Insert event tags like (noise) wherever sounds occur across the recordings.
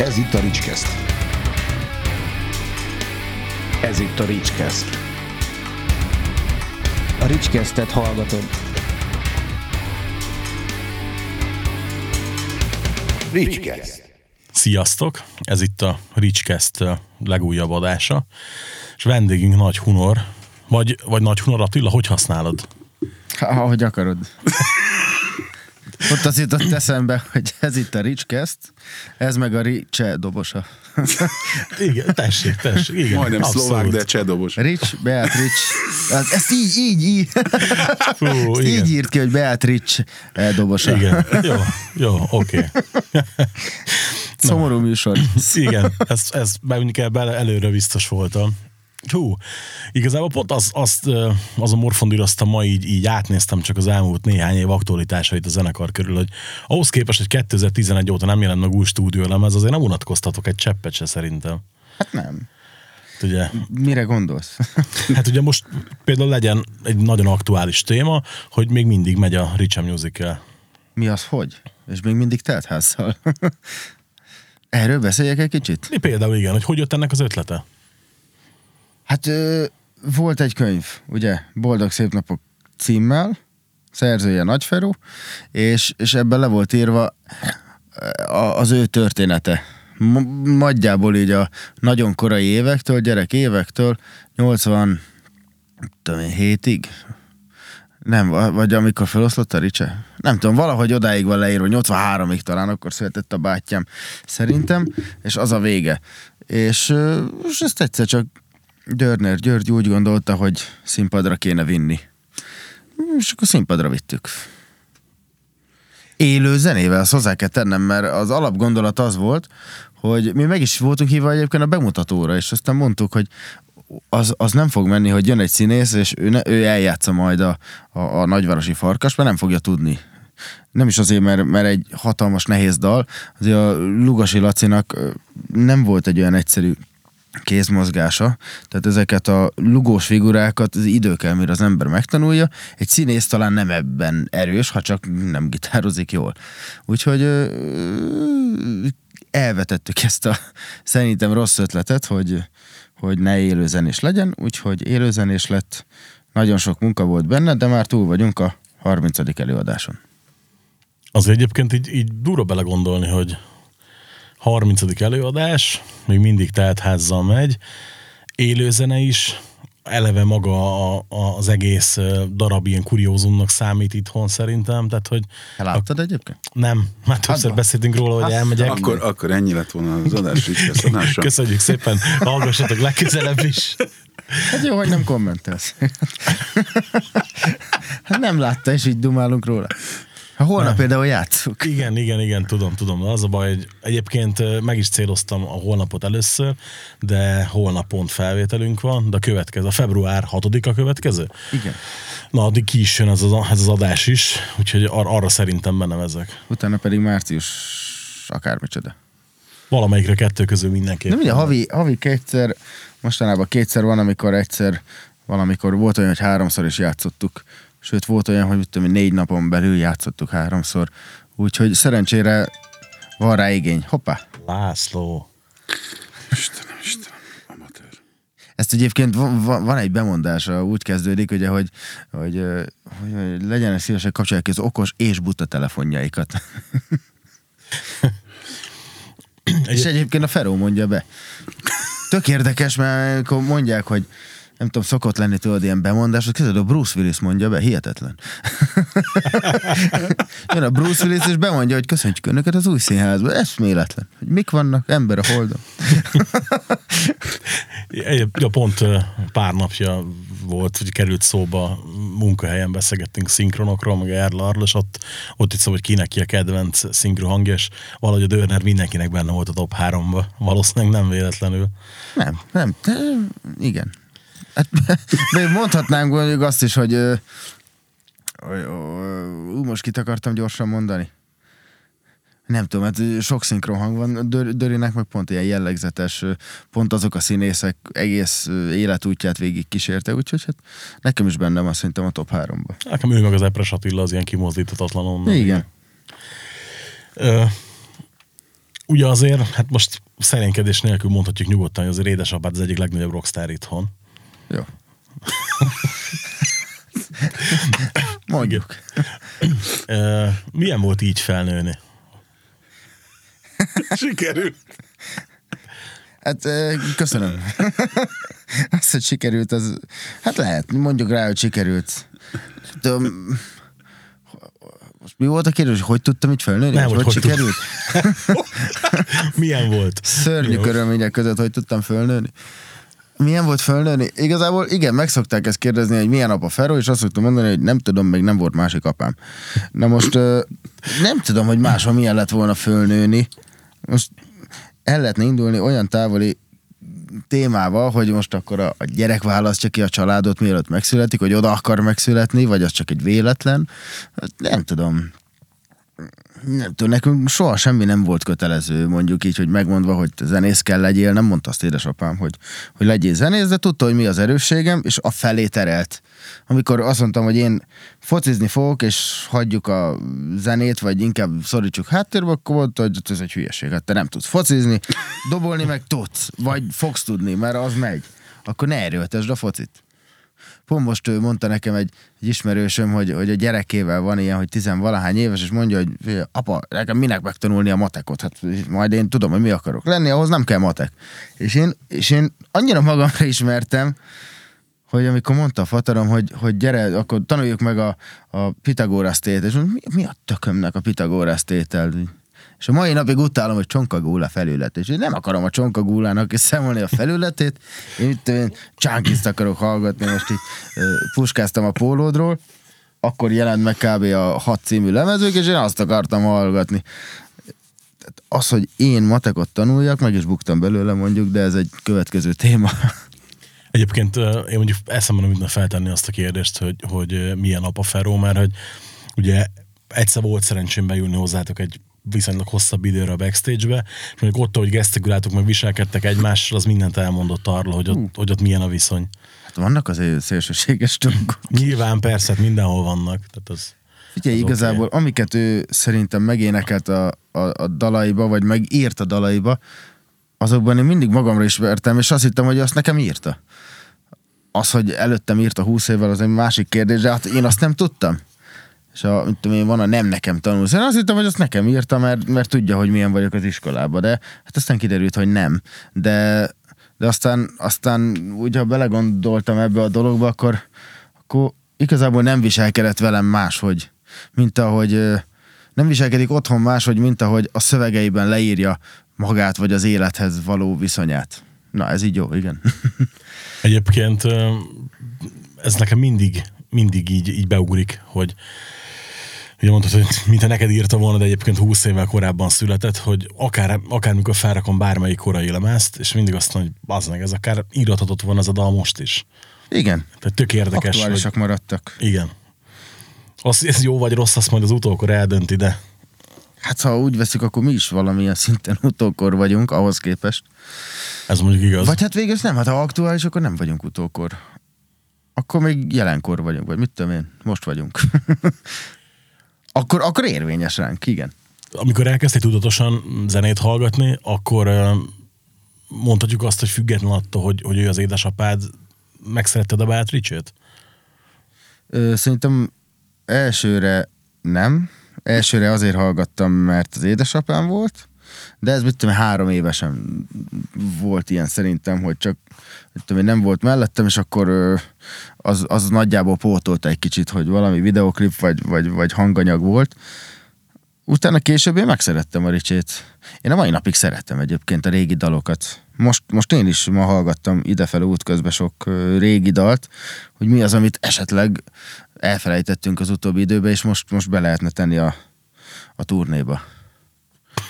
Ez itt a Ricskeszt. Ez itt a Ricskeszt. A Ricskesztet hallgatod. Ricskeszt. Sziasztok! Ez itt a Ricskeszt legújabb adása, és vendégünk Nagy Hunor, vagy, vagy Nagy Hunor Attila, hogy használod? Ahogy akarod. (laughs) Ott az jutott eszembe, hogy ez itt a Ricskeszt, ez meg a Ricse dobosa. Igen, tessék, tessék, igen. Majdnem abszolút. szlovák, de csedobos. Rics, Beatrice. Ez- Ezt így, így, így. Fú, Ezt igen. így írt ki, hogy Beatrice eh, dobosa. Igen, jó, jó, oké. Szomorú műsor. Igen, ez, ez mondjuk ebben előre biztos voltam. Hú, igazából pont az, azt, az a morfondíroztam ma így, így átnéztem csak az elmúlt néhány év aktualitásait a zenekar körül, hogy ahhoz képest, hogy 2011 óta nem jelent meg új stúdiólemez, azért nem unatkoztatok egy cseppet se szerintem. Hát nem. Ugye, Mire gondolsz? (laughs) hát ugye most például legyen egy nagyon aktuális téma, hogy még mindig megy a Richard Musical. Mi az, hogy? És még mindig teltházzal. (laughs) Erről beszéljek egy kicsit? Mi például igen, hogy hogy jött ennek az ötlete? Hát ö, volt egy könyv, ugye, Boldog Szép Napok címmel, szerzője Nagyferú, és, és ebben le volt írva az ő története. Nagyjából így a nagyon korai évektől, gyerek évektől, 80 tudom én, nem, va- vagy amikor feloszlott a Ricse? Nem tudom, valahogy odáig van leírva, 83-ig talán, akkor született a bátyám szerintem, és az a vége. És, és ezt egyszer csak Dörner György úgy gondolta, hogy színpadra kéne vinni. És akkor színpadra vittük. Élő zenével, azt hozzá kell tennem, mert az alapgondolat az volt, hogy mi meg is voltunk hívva egyébként a bemutatóra, és aztán mondtuk, hogy az, az nem fog menni, hogy jön egy színész, és ő, ne, ő eljátsza majd a, a, a nagyvárosi farkas, mert nem fogja tudni. Nem is azért, mert, mert egy hatalmas nehéz dal, azért a Lugasi Lacinak nem volt egy olyan egyszerű kézmozgása, tehát ezeket a lugós figurákat az idő kell, mire az ember megtanulja. Egy színész talán nem ebben erős, ha csak nem gitározik jól. Úgyhogy elvetettük ezt a szerintem rossz ötletet, hogy, hogy ne élőzenés legyen, úgyhogy élőzenés lett, nagyon sok munka volt benne, de már túl vagyunk a 30. előadáson. Az egyébként így, így durva belegondolni, hogy 30. előadás, még mindig teltházzal megy, élőzene is, eleve maga a, a, az egész darab ilyen kuriózumnak számít itthon szerintem, tehát hogy láttad egyébként? nem, már többször van. beszéltünk róla, hogy elmegyek. Akkor, akkor ennyi lett volna az adás Ricskeszt adása. (laughs) Köszönjük szépen, hallgassatok legközelebb is. Hát jó, hogy nem kommentelsz. (laughs) hát nem látta, és így dumálunk róla. Ha holnap Nem. például játszunk. Igen, igen, igen, tudom, tudom. Az a baj, hogy egyébként meg is céloztam a holnapot először, de holnap pont felvételünk van, de a következő, a február 6 a következő. Igen. Na, addig ki is jön ez az, ez az adás is, úgyhogy ar- arra szerintem benne ezek. Utána pedig március akármicsoda. Valamelyikre kettő közül mindenképp. De ugye havi, havi kétszer, mostanában kétszer van, amikor egyszer, valamikor volt olyan, hogy háromszor is játszottuk. Sőt, volt olyan, hogy tudom, négy napon belül játszottuk háromszor. Úgyhogy szerencsére van rá igény. Hoppá! László. Istenem, Istenem, amatőr. Ezt egyébként van, van, van egy bemondása, úgy kezdődik, ugye, hogy, hogy, hogy, hogy legyenek szívesek kapcsolják az okos és buta telefonjaikat. (laughs) és egyébként a Feró mondja be. Tök érdekes, mert mondják, hogy nem tudom, szokott lenni tudod ilyen bemondás, hogy kezdőd a Bruce Willis mondja be, hihetetlen. (laughs) Jön a Bruce Willis, és bemondja, hogy köszöntjük önöket az új színházba. Eszméletlen. Hogy mik vannak, ember a holdon. (laughs) Ja, pont pár napja volt, hogy került szóba, munkahelyen beszélgettünk szinkronokról, meg Erla Arla, és ott, ott itt szó, hogy kinek ki a kedvenc szinkro hangja, és valahogy a Dörner mindenkinek benne volt a top 3-ba. Valószínűleg nem véletlenül. Nem, nem, de, igen. Hát, (laughs) de mondhatnánk mondjuk azt is, hogy, ö, ö, most kit akartam gyorsan mondani. Nem tudom, hát ö, sok szinkron hang van, Dör, Dörinek meg pont ilyen jellegzetes, pont azok a színészek egész életútját végig kísérte, úgyhogy hát nekem is bennem van szerintem a top 3-ba. Nekem ő meg az Epres Attila az ilyen kimozdíthatatlan onnan. Igen. Ö, ugye azért, hát most szerénykedés nélkül mondhatjuk nyugodtan, hogy azért édesapád az egyik legnagyobb rockstar itthon. Jó. (laughs) Mondjuk. Milyen volt így felnőni? (laughs) Sikerült. Hát köszönöm. (laughs) Azt, hogy sikerült, az... Hát lehet, mondjuk rá, hogy sikerült. Tudom, most mi volt a kérdés, hogy hogy tudtam így felnőni? Nem, hogy, hogy sikerült? Milyen volt? Szörnyű körülmények között, hogy tudtam fölnőni. Milyen volt fölnőni? Igazából igen, meg szokták ezt kérdezni, hogy milyen apa Feró, és azt szoktam mondani, hogy nem tudom, még nem volt másik apám. Na most nem tudom, hogy máshol milyen lett volna fölnőni. Most el lehetne indulni olyan távoli témával, hogy most akkor a, a gyerek választja ki a családot, mielőtt megszületik, hogy oda akar megszületni, vagy az csak egy véletlen. Hát Nem tudom nem tudom, nekünk soha semmi nem volt kötelező, mondjuk így, hogy megmondva, hogy zenész kell legyél, nem mondta azt édesapám, hogy, hogy legyél zenész, de tudta, hogy mi az erősségem, és a felé terelt. Amikor azt mondtam, hogy én focizni fogok, és hagyjuk a zenét, vagy inkább szorítsuk háttérbe, akkor mondta, hogy ez egy hülyeség, hát te nem tudsz focizni, dobolni meg tudsz, vagy fogsz tudni, mert az megy. Akkor ne erőltesd a focit. Pont most ő mondta nekem egy, egy ismerősöm, hogy, hogy a gyerekével van ilyen, hogy tizenvalahány éves, és mondja, hogy "Figyelj, apa, nekem minek megtanulni a matekot? Hát majd én tudom, hogy mi akarok lenni, ahhoz nem kell matek. És én, és én annyira magamra ismertem, hogy amikor mondta a fatarom, hogy, hogy gyere, akkor tanuljuk meg a, a Pitagórasz tételt, és mondom, mi, mi a tökömnek a Pitagórasz tétel? És a mai napig utálom, hogy csonkagúla felület. És én nem akarom a csonkagúlának számolni a felületét. Én itt csánkiszt akarok hallgatni, most így puskáztam a pólódról. Akkor jelent meg kb. a hat című lemezők, és én azt akartam hallgatni. Tehát az, hogy én matekot tanuljak, meg is buktam belőle mondjuk, de ez egy következő téma. Egyébként én mondjuk eszembe nem jutna feltenni azt a kérdést, hogy, hogy milyen apa Feró, mert hogy ugye egyszer volt szerencsém bejönni hozzátok egy viszonylag hosszabb időre a backstage-be, és mondjuk ott, hogy gesztikuláltok, meg viselkedtek egymással, az mindent elmondott arról, hogy ott, hogy ott milyen a viszony. Hát vannak azért szélsőséges dolgok. Nyilván persze, hát mindenhol vannak. Tehát az, Figyelj, Az igazából oké. amiket ő szerintem megénekelt a, a, a dalaiba, vagy megírt a dalaiba, azokban én mindig magamra ismertem, és azt hittem, hogy azt nekem írta. Az, hogy előttem írta 20 évvel, az egy másik kérdés, de hát én azt nem tudtam. És a, mit tudom én, van a nem nekem tanulsz. Én azt hittem, hogy azt nekem írta, mert, mert tudja, hogy milyen vagyok az iskolában, de hát aztán kiderült, hogy nem. De, de aztán, aztán úgy, ha belegondoltam ebbe a dologba, akkor, akkor igazából nem viselkedett velem máshogy, mint ahogy nem viselkedik otthon máshogy, mint ahogy a szövegeiben leírja magát, vagy az élethez való viszonyát. Na, ez így jó, igen. (laughs) Egyébként ez nekem mindig, mindig így, így beugrik, hogy ugye mondtad, hogy mintha neked írta volna, de egyébként 20 évvel korábban született, hogy akár, akár mikor felrakom bármelyik korai lemezt, és mindig azt mondom, hogy az meg, ez akár írhathatott volna ez a dal most is. Igen, Tehát tök érdekes. Hogy, aktuálisak maradtak. igen. Az, ez jó vagy rossz, azt majd az utókor eldönti, de Hát ha úgy veszik, akkor mi is valamilyen szinten (laughs) utókor vagyunk ahhoz képest. ez mondjuk igaz. Vagy hát végül nem, hát ha aktuális, akkor nem vagyunk utókor. Akkor még jelenkor vagyunk, vagy mit tudom én, most vagyunk. (laughs) akkor, akkor érvényes ránk, igen. amikor elkezdtél tudatosan zenét hallgatni, akkor mondhatjuk azt, hogy független attól, hogy, hogy ő az édesapád, megszeretted a Beatrice-t? Szerintem elsőre nem. Elsőre azért hallgattam, mert az édesapám volt, de ez mit tudom, három évesen volt ilyen szerintem, hogy csak mit tudom, nem volt mellettem, és akkor az, az nagyjából pótolta egy kicsit, hogy valami videoklip vagy, vagy, vagy hanganyag volt. Utána később én megszerettem a Ricsét. Én a mai napig szeretem egyébként a régi dalokat. Most, most én is ma hallgattam idefele útközben sok régi dalt, hogy mi az, amit esetleg elfelejtettünk az utóbbi időben, és most, most be lehetne tenni a, a turnéba.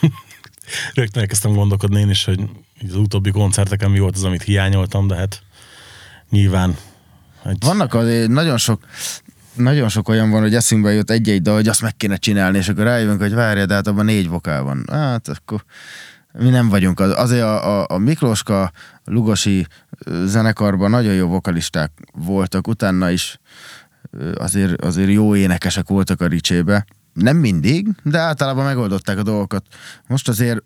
(laughs) Rögtön elkezdtem gondolkodni én is, hogy az utóbbi koncerteken mi volt az, amit hiányoltam, de hát nyilván egy, Vannak azért nagyon sok, nagyon sok olyan van, hogy eszünkbe jut egy-egy dal, hogy azt meg kéne csinálni, és akkor rájövünk, hogy várja, de hát abban négy vokál van. Hát akkor mi nem vagyunk. Az- Azért a, a, a Miklóska Lugosi zenekarban nagyon jó vokalisták voltak, utána is azért, azért jó énekesek voltak a Ricsébe. Nem mindig, de általában megoldották a dolgokat. Most azért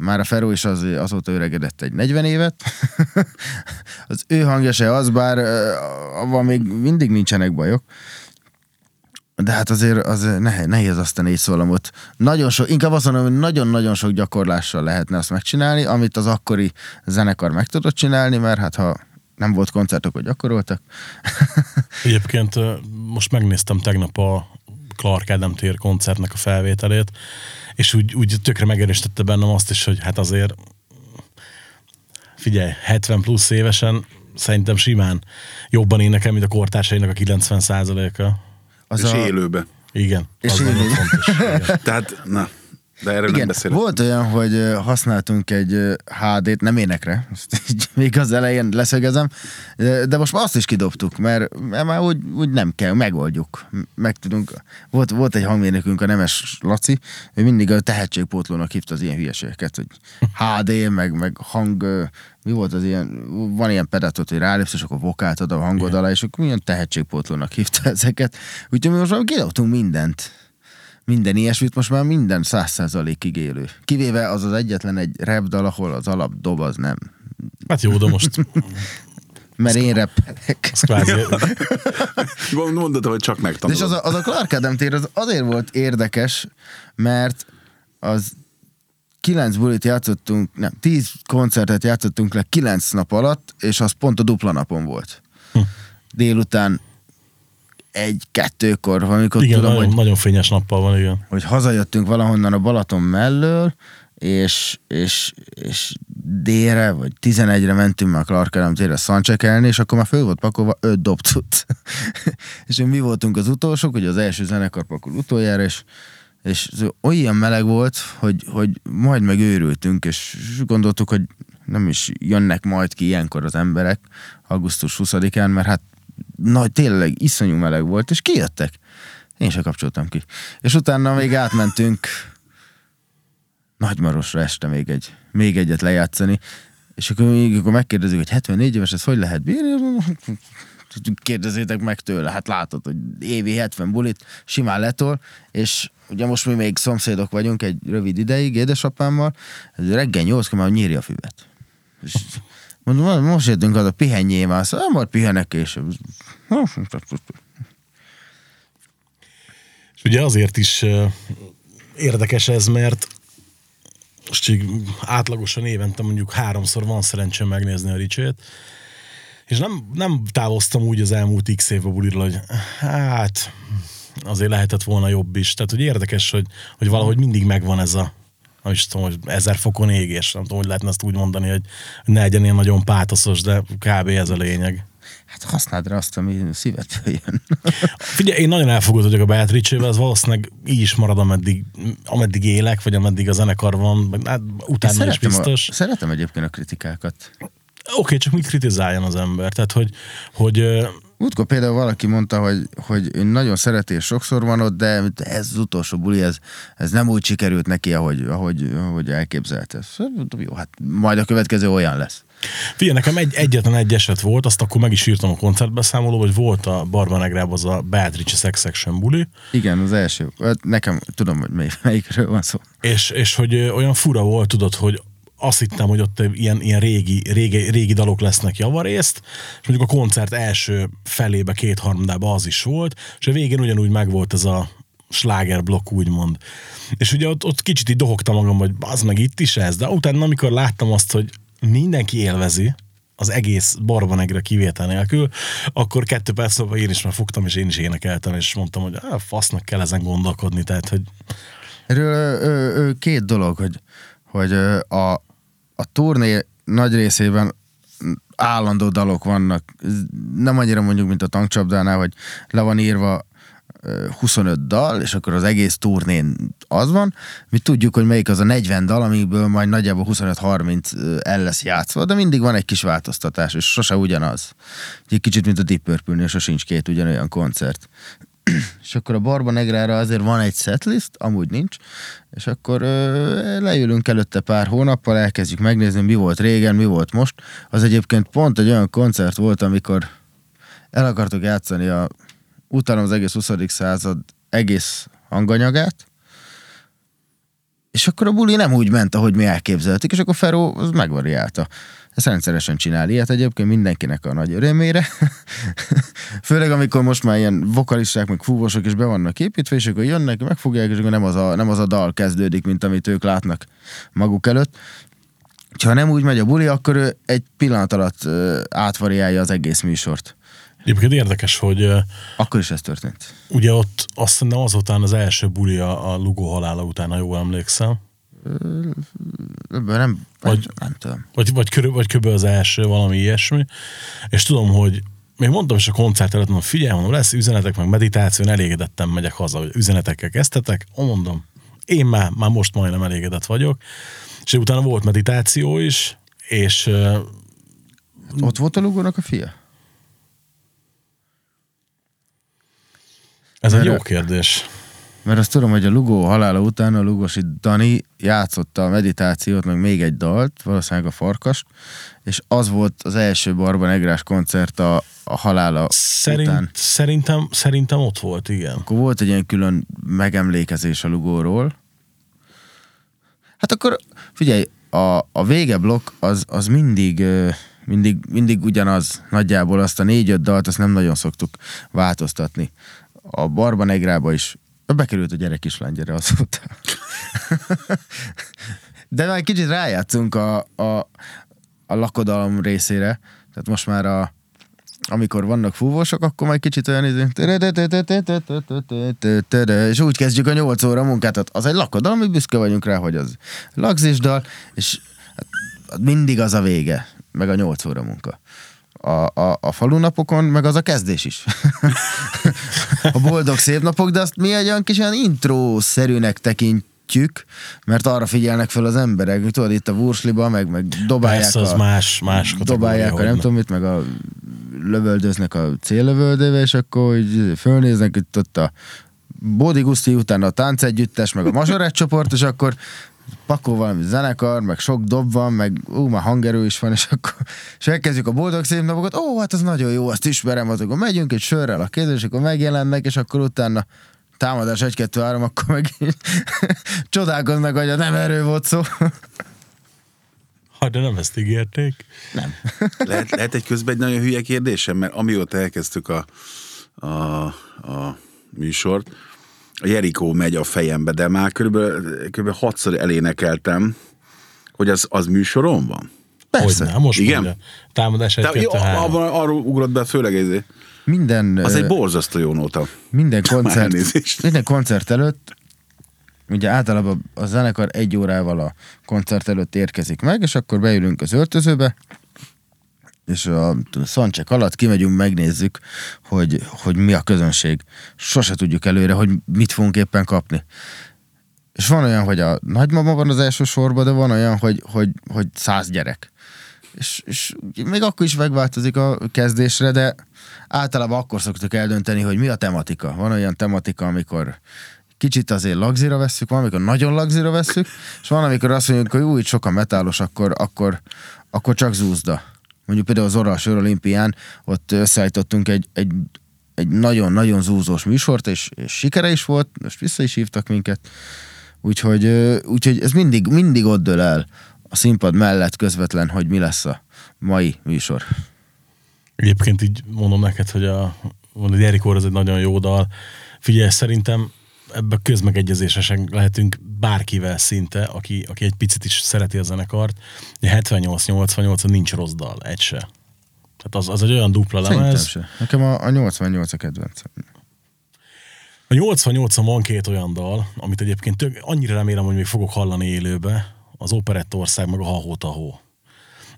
már a Feró is az, azóta öregedett egy 40 évet. (laughs) az ő hangja se az, bár avval még mindig nincsenek bajok. De hát azért az nehéz, nehéz azt a négy szólamot. Nagyon sok, inkább azt mondom, hogy nagyon-nagyon sok gyakorlással lehetne azt megcsinálni, amit az akkori zenekar meg tudott csinálni, mert hát ha nem volt koncertok, hogy gyakoroltak. (laughs) Egyébként most megnéztem tegnap a Clark Adam tér koncertnek a felvételét, és úgy, úgy tökre megerősítette bennem azt is, hogy hát azért figyelj, 70 plusz évesen szerintem simán jobban énekel, mint a kortársainak a 90 a Az és a, élőbe. Igen, És az nagyon fontos. Igen. (laughs) Tehát, na, de erről nem igen, beszélek. volt olyan, hogy használtunk egy HD-t, nem énekre, (laughs) ezt így még az elején leszögezem, de most már azt is kidobtuk, mert, már úgy, úgy nem kell, megoldjuk. Meg tudunk. Volt, volt egy hangmérnökünk, a Nemes Laci, ő mindig a tehetségpótlónak hívta az ilyen hülyeségeket, hogy HD, meg, meg hang, mi volt az ilyen, van ilyen pedatot, hogy rálépsz, és akkor vokált ad a hangod alá, és akkor milyen tehetségpótlónak hívta (laughs) ezeket. Úgyhogy mi most már kidobtunk mindent minden ilyesmit, most már minden száz százalékig élő. Kivéve az az egyetlen egy rap dal, ahol az alap dob az nem. Hát jó, de most Mert én rappelek. az kvázi, (laughs) Mondod, hogy csak De megtanulod. és az a, az a Clark Adam tér az azért volt érdekes, mert az kilenc bulit játszottunk, nem, tíz koncertet játszottunk le kilenc nap alatt, és az pont a dupla napon volt. Délután egy-kettőkor, amikor igen, tudom, nagyon, hogy nagyon fényes nappal van, igen. hogy hazajöttünk valahonnan a Balaton mellől, és, és, és délre, vagy 11-re mentünk már Clark Adam térre szantsekelni, és akkor már föl volt pakolva öt dobcut. (laughs) és mi voltunk az utolsók, ugye az első zenekar pakol utoljára, és, és olyan meleg volt, hogy, hogy majd meg őrültünk, és gondoltuk, hogy nem is jönnek majd ki ilyenkor az emberek augusztus 20-án, mert hát nagy, tényleg iszonyú meleg volt, és kijöttek. Én se kapcsoltam ki. És utána még átmentünk Nagymarosra este még, egy, még egyet lejátszani, és akkor még akkor megkérdezik, hogy 74 éves, ez hogy lehet bírni? Kérdezzétek meg tőle, hát látod, hogy évi 70 bulit simán letol, és ugye most mi még szomszédok vagyunk egy rövid ideig édesapámmal, reggel 8 már nyírja a füvet. És mondom, most jöttünk oda, pihenjél már, szóval majd pihenek később. És ugye azért is érdekes ez, mert most így átlagosan évente mondjuk háromszor van szerencsém megnézni a Ricsét, és nem, nem távoztam úgy az elmúlt x évben buliról, hogy hát azért lehetett volna jobb is. Tehát, hogy érdekes, hogy, hogy valahogy mindig megvan ez a nem is tudom, hogy ezer fokon égés, nem tudom, hogy lehetne ezt úgy mondani, hogy ne legyen ilyen nagyon pátoszos, de kb. ez a lényeg. Hát használd rá azt, ami szívedből jön. (laughs) Figyelj, én nagyon elfogott vagyok a Beatrice-vel, ez valószínűleg így is marad, ameddig, ameddig élek, vagy ameddig a zenekar van, hát utána is szeretem, biztos. A, szeretem egyébként a kritikákat. Oké, okay, csak mit kritizáljon az ember? Tehát, hogy, hogy Múltkor például valaki mondta, hogy, hogy ő nagyon szereti, és sokszor van ott, de ez az utolsó buli, ez, ez nem úgy sikerült neki, ahogy, ahogy, ahogy elképzelte. Jó, hát majd a következő olyan lesz. figyelj, nekem egy, egyetlen egy eset volt, azt akkor meg is írtam a koncertbeszámolóba, hogy volt a Barbanegrában az a Beatrice Sex Section buli, Igen, az első. Hát Nekem tudom, hogy mely, melyikről van szó. és, és hogy olyan fura volt, tudod, hogy azt hittem, hogy ott ilyen, ilyen régi, régi, régi dalok lesznek javarészt, és mondjuk a koncert első felébe, kétharmadába az is volt, és a végén ugyanúgy megvolt ez a slágerblokk, úgymond. És ugye ott, ott kicsit így dohogtam magam, hogy az meg itt is ez, de utána, amikor láttam azt, hogy mindenki élvezi, az egész Barbanegre kivétel nélkül, akkor kettő perc múlva én is már fogtam, és én is énekeltem, és mondtam, hogy á, fasznak kell ezen gondolkodni, tehát, hogy Erről ö, ö, két dolog, hogy, hogy a, a turné nagy részében állandó dalok vannak. Nem annyira mondjuk, mint a tankcsapdánál, hogy le van írva ö, 25 dal, és akkor az egész turnén az van. Mi tudjuk, hogy melyik az a 40 dal, amikből majd nagyjából 25-30 ö, el lesz játszva, de mindig van egy kis változtatás, és sose ugyanaz. Egy kicsit, mint a Deep Purple-nél, sosincs két ugyanolyan koncert (clears throat) és akkor a Barba Negrára azért van egy setlist, amúgy nincs, és akkor ö, leülünk előtte pár hónappal, elkezdjük megnézni, mi volt régen, mi volt most. Az egyébként pont egy olyan koncert volt, amikor el akartok játszani a utána az egész 20. század egész hanganyagát, És akkor a buli nem úgy ment, ahogy mi elképzeltük, és akkor Feró az megvariálta. Ezt rendszeresen csinál ilyet egyébként mindenkinek a nagy örömére. (laughs) Főleg amikor most már ilyen vokalisták, meg fúvósok is be vannak építve, és akkor jönnek, megfogják, és akkor nem az a, nem az a dal kezdődik, mint amit ők látnak maguk előtt. Ha nem úgy megy a buli, akkor ő egy pillanat alatt átvariálja az egész műsort. Egyébként érdekes, hogy Akkor is ez történt. ugye ott azt hiszem azután az első buli a, a Lugó halála után, ha jól emlékszem. Nem, Vagy- vagy, nem tudom. vagy, vagy, körül, vagy kb. az első, valami ilyesmi. És tudom, hogy még mondtam is a koncert előtt, mondom, figyelj, mondom, lesz üzenetek, meg meditáció, elégedettem megyek haza, hogy üzenetekkel kezdtetek. Mondom, én már, már most majdnem elégedett vagyok. És utána volt meditáció is, és ö, Ott volt a Lugónak a fia? ez egy Mert- jó kérdés. Mert azt tudom, hogy a Lugó halála után a Lugosi Dani játszotta a meditációt, meg még egy dalt, valószínűleg a Farkast, és az volt az első Barban Egrás koncert a, a halála Szerint, után. szerintem, szerintem ott volt, igen. Akkor volt egy ilyen külön megemlékezés a Lugóról. Hát akkor figyelj, a, a vége blokk az, az mindig, mindig, mindig ugyanaz. Nagyjából azt a négy-öt dalt azt nem nagyon szoktuk változtatni. A Barba Negrába is bekerült a gyerek kislány azóta. (laughs) De már kicsit rájátszunk a, a, a lakodalom részére. Tehát most már a, amikor vannak fúvósok, akkor majd kicsit olyan és úgy kezdjük a 8 óra munkát. Tehát az egy lakodalom, mi büszke vagyunk rá, hogy az lagzisdal, és hát mindig az a vége, meg a 8 óra munka. A, a, a falunapokon, meg az a kezdés is. (laughs) a boldog szép napok, de azt mi egy olyan kis olyan intro-szerűnek tekintjük, mert arra figyelnek fel az emberek, hogy tudod, itt a Wursliba, meg, meg dobálják Persze, az a, más, más dobálják a nem ne. tudom mit, meg a lövöldöznek a céllövöldével, és akkor hogy fölnéznek itt ott a Bódi Guszti után a táncegyüttes, meg a mazsorett csoport, és akkor pakol valami zenekar, meg sok dob van, meg ú, már hangerő is van, és akkor és elkezdjük a boldog szép napokat, ó, hát az nagyon jó, azt ismerem, az akkor megyünk egy sörrel a kézzel, és akkor megjelennek, és akkor utána támadás 1 2 3 akkor meg (laughs) csodálkoznak, hogy nem erről volt szó. Ha, de nem ezt ígérték. Lehet, lehet egy közben egy nagyon hülye kérdésem, mert amióta elkezdtük a, a, a műsort, a Jerikó megy a fejembe, de már körülbelül, körülbelül hatszor elénekeltem, hogy az, az műsoron van. Persze. Hogy nem, most Igen? mondja. Támadás egy, kettő, abban arról ugrott be főleg ez. Minden, Az egy borzasztó jó nóta. minden (laughs) koncert, minden koncert előtt ugye általában a zenekar egy órával a koncert előtt érkezik meg, és akkor beülünk az öltözőbe, és a szancsek alatt kimegyünk, megnézzük, hogy, hogy mi a közönség. Sose tudjuk előre, hogy mit fogunk éppen kapni. És van olyan, hogy a nagymama van az első sorban, de van olyan, hogy, hogy, hogy száz gyerek. És, és még akkor is megváltozik a kezdésre, de általában akkor szoktuk eldönteni, hogy mi a tematika. Van olyan tematika, amikor kicsit azért lagzira vesszük, van, amikor nagyon lagzira vesszük, és van, amikor azt mondjuk, hogy úgy sok a metálos, akkor, akkor, akkor csak zúzda. Mondjuk például az Oral Sör Olimpián, ott összeállítottunk egy, egy, egy nagyon-nagyon zúzós műsort, és, és sikere is volt, most vissza is hívtak minket. Úgyhogy, úgyhogy ez mindig, mindig ott dől el a színpad mellett közvetlen, hogy mi lesz a mai műsor. Egyébként így mondom neked, hogy a, mondod, a Jerikó az egy nagyon jó dal. Figyelj, szerintem ebbe közmegegyezésesen lehetünk bárkivel szinte, aki, aki egy picit is szereti a zenekart. 78-88 nincs rossz dal, egy se. Tehát az, az egy olyan dupla Szerintem lemez. se. Nekem a, a 88 a kedvencem. A 88-on van két olyan dal, amit egyébként tök, annyira remélem, hogy még fogok hallani élőbe, az Operettország meg a Hahó Tahó.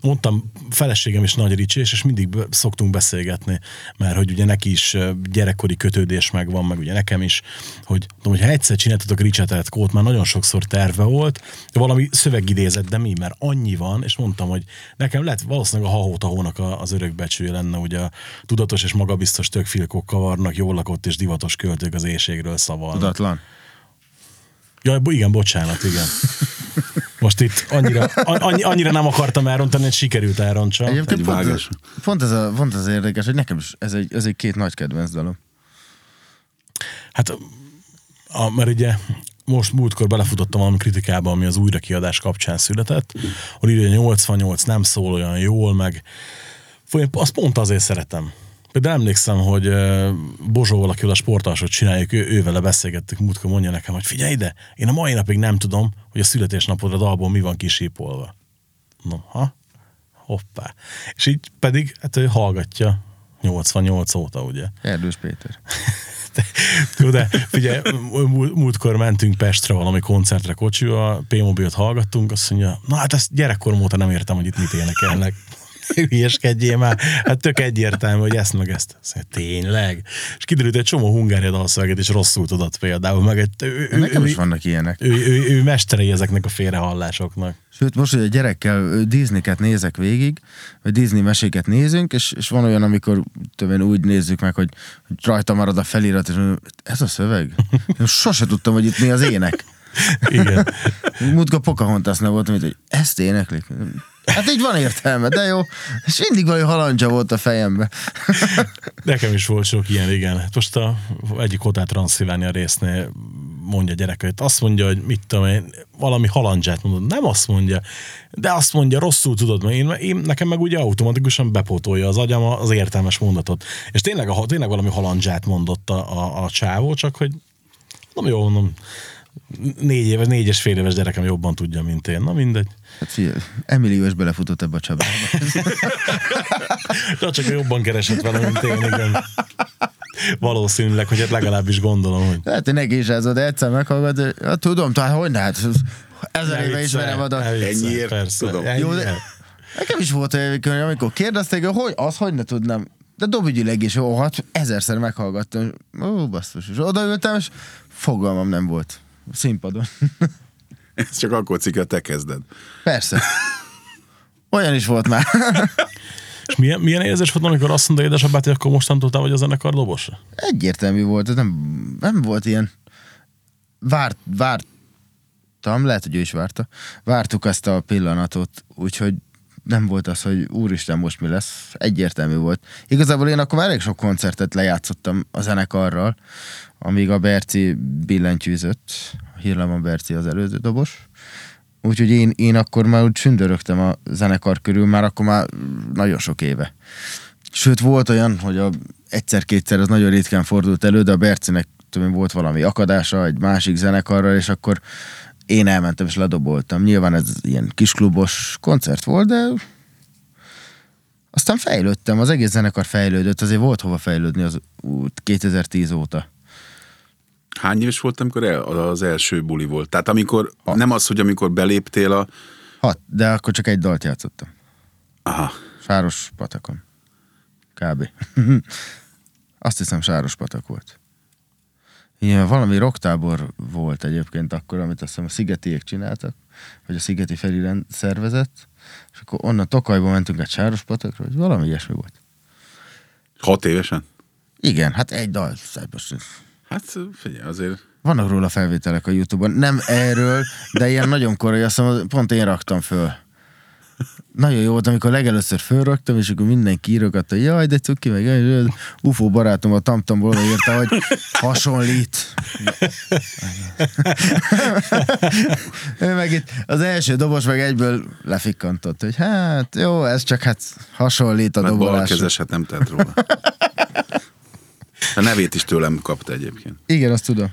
Mondtam, feleségem is nagy ricsés, és mindig szoktunk beszélgetni, mert hogy ugye neki is gyerekkori kötődés megvan, meg ugye nekem is, hogy tudom, hogy ha egyszer csináltatok Ricsetet kót, már nagyon sokszor terve volt, valami szövegidézet, de mi, mert annyi van, és mondtam, hogy nekem lehet valószínűleg a Hahó Tahónak a- az örökbecsője lenne, ugye a tudatos és magabiztos tökfilkok kavarnak, jól lakott és divatos költők az éjségről szavalnak. Tudatlan. Ja, igen, bocsánat, igen. (laughs) Most itt annyira, annyi, annyira nem akartam elrontani, hogy sikerült elrontsam. Egyébként Egy pont, vágás. pont, ez a, pont ez érdekes, hogy nekem is ez egy, ez egy két nagy kedvenc dalom. Hát, a, mert ugye most múltkor belefutottam valami kritikába, ami az újrakiadás kapcsán született, hogy írja, hogy 88 nem szól olyan jól, meg azt pont azért szeretem. Például emlékszem, hogy ö, Bozsó valakivel a sportalsot csináljuk, ő, ővele beszélgettük, múltkor mondja nekem, hogy figyelj ide, én a mai napig nem tudom, hogy a születésnapodra dalból mi van kisípolva. No, ha? Hoppá. És így pedig, hát ő hallgatja 88 óta, ugye? Erdős Péter. (laughs) Jó, de figyelj, múlt- múltkor mentünk Pestre valami koncertre kocsival, P-mobilt hallgattunk, azt mondja, na hát ezt gyerekkorom óta nem értem, hogy itt mit énekelnek. Hülyeskedjél már. Hát tök egyértelmű, hogy ezt meg ezt. Mondja, tényleg? És kiderült, egy csomó hungária dalszöveget is rosszul tudott például, meg egy, ő, ő, Nekem ő, is vannak ilyenek. ő, ő, ő mesterei ezeknek a félrehallásoknak. Sőt, most, hogy a gyerekkel Disney-ket nézek végig, vagy Disney meséket nézünk, és, és van olyan, amikor többen úgy nézzük meg, hogy, hogy rajta marad a felirat, és mondom, ez a szöveg? Én sose tudtam, hogy itt mi az ének. Igen. Múltkor Pocahontasnál voltam, hogy ezt éneklik. Hát így van értelme, de jó. És mindig valami halandzsa volt a fejemben. Nekem is volt sok ilyen, igen. Most a egyik Hotel Transzilvánia résznél mondja a gyerek, hogy azt mondja, hogy mit tudom én, valami halandzsát mondod. Nem azt mondja, de azt mondja, rosszul tudod, mert én, én, nekem meg ugye automatikusan bepótolja az agyam az értelmes mondatot. És tényleg, a, tényleg valami halandzsát mondott a, a, a csávó, csak hogy nem jó, mondom, négy éves, négy és fél éves gyerekem jobban tudja, mint én. Na mindegy. Hát figyelj, Emilio is belefutott ebbe a csapdába. (laughs) Csak jobban keresett vele, mint én, igen. Valószínűleg, hogy hát legalábbis gondolom, hogy Hát, ez de egyszer meghallgat, hogy, hát, tudom, tehát hogy ne, hát ezer éve ismerem viccelj, Ennyiért persze. tudom. Ennyi- Jó, de- Nekem is volt olyan, amikor- kérdezték, hogy hogy, az hogy ne tudnám. De dobügyileg is, ó, hát ezerszer meghallgattam. Ó, basszus. És odaültem, és fogalmam nem volt. Színpadon. (laughs) Ez csak akkor cikk, a te kezded. Persze. Olyan is volt már. (laughs) És milyen, milyen érzés volt, amikor azt mondta édesapát, hogy akkor mostantól te vagy a zenekar dobosa? Egyértelmű volt, nem, nem volt ilyen. Várt, vártam, lehet, hogy ő is várta. Vártuk ezt a pillanatot, úgyhogy nem volt az, hogy úristen, most mi lesz. Egyértelmű volt. Igazából én akkor már elég sok koncertet lejátszottam a zenekarral, amíg a Berci billentyűzött. Hírlem a Berci az előző dobos. Úgyhogy én, én akkor már úgy sündörögtem a zenekar körül, már akkor már nagyon sok éve. Sőt, volt olyan, hogy a egyszer-kétszer az nagyon ritkán fordult elő, de a Bercinek tudom, volt valami akadása egy másik zenekarral, és akkor én elmentem és ledoboltam. Nyilván ez ilyen kisklubos koncert volt, de aztán fejlődtem, az egész zenekar fejlődött, azért volt hova fejlődni az út 2010 óta. Hány éves volt, amikor el, az első buli volt? Tehát amikor, nem az, hogy amikor beléptél a... Hat, de akkor csak egy dalt játszottam. Aha, Sáros patakon. Kb. (laughs) Azt hiszem Sáros patak volt. Igen, valami rocktábor volt egyébként akkor, amit azt hiszem a Szigetiek csináltak, vagy a Szigeti Felirend szervezett, és akkor onnan Tokajba mentünk egy Sáros patakra, vagy valami ilyesmi volt. hat évesen? Igen, hát egy dal. Hát figyelj, azért... Vannak róla felvételek a Youtube-on. Nem erről, de ilyen nagyon korai, azt hiszem, pont én raktam föl. Nagyon jó volt, amikor legelőször fölraktam, és akkor mindenki írogatta, jaj, de cuki, meg jaj, UFO barátom a tamtamból írta, hogy hasonlít. ő meg itt az első dobos meg egyből lefikkantott, hogy hát jó, ez csak hát hasonlít a Mert dobolásra. balkezes, hát nem tett róla. A nevét is tőlem kapta egyébként. Igen, azt tudom.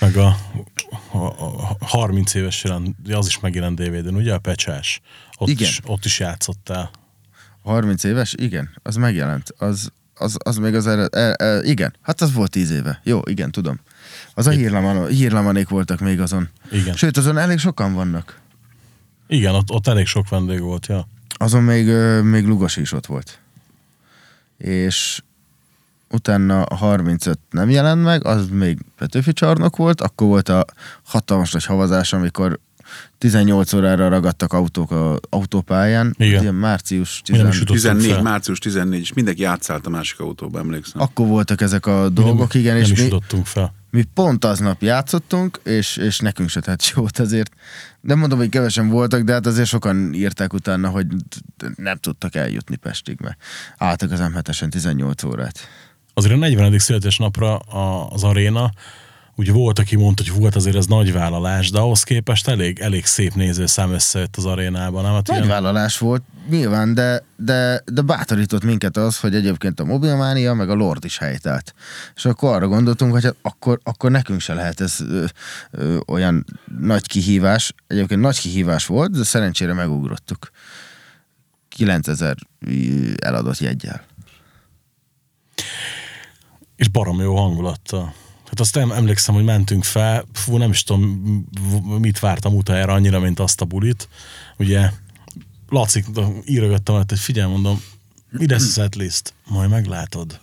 Meg a, a, a 30 éves jelent, az is megjelent DVD-n, ugye a Pecsás? Ott, Igen. Is, ott is játszottál. 30 éves? Igen, az megjelent. Az, az, az még az ered, e, e, igen, hát az volt 10 éve. Jó, igen, tudom. Az a hírlaman, hírlamanék voltak még azon. Igen. Sőt, azon elég sokan vannak. Igen, ott, ott elég sok vendég volt, ja. Azon még, még Lugos is ott volt. És utána a 35 nem jelent meg, az még Petőfi csarnok volt, akkor volt a hatalmas nagy havazás, amikor 18 órára ragadtak autók a autópályán. Igen. Ilyen március Mi nem 10, is jutottunk 14, fel. március 14, és mindenki átszállt a másik autóba, emlékszem. Akkor voltak ezek a Mi dolgok, nem, igen, nem és is mi, fel. mi pont aznap játszottunk, és, és nekünk se tett jót azért. Nem mondom, hogy kevesen voltak, de hát azért sokan írták utána, hogy nem tudtak eljutni Pestig, mert álltak az M7-esen 18 órát. Azért a 40. születésnapra az aréna úgy volt, aki mondta, hogy volt azért ez nagy vállalás, de ahhoz képest elég, elég szép nézőszám összejött az arénában. Nem? Hát Nagy ilyen- vállalás volt, nyilván, de, de, de bátorított minket az, hogy egyébként a mobilmánia, meg a Lord is helytált. És akkor arra gondoltunk, hogy hát akkor, akkor nekünk se lehet ez ö, ö, olyan nagy kihívás. Egyébként nagy kihívás volt, de szerencsére megugrottuk. 9000 eladott jegyel. És barom jó hangulattal. Hát azt em- emlékszem, hogy mentünk fel, fú, nem is tudom, mit vártam utájára annyira, mint azt a bulit. Ugye Laci írogattam, hogy figyelj, mondom, mi lesz a setlist? Majd meglátod.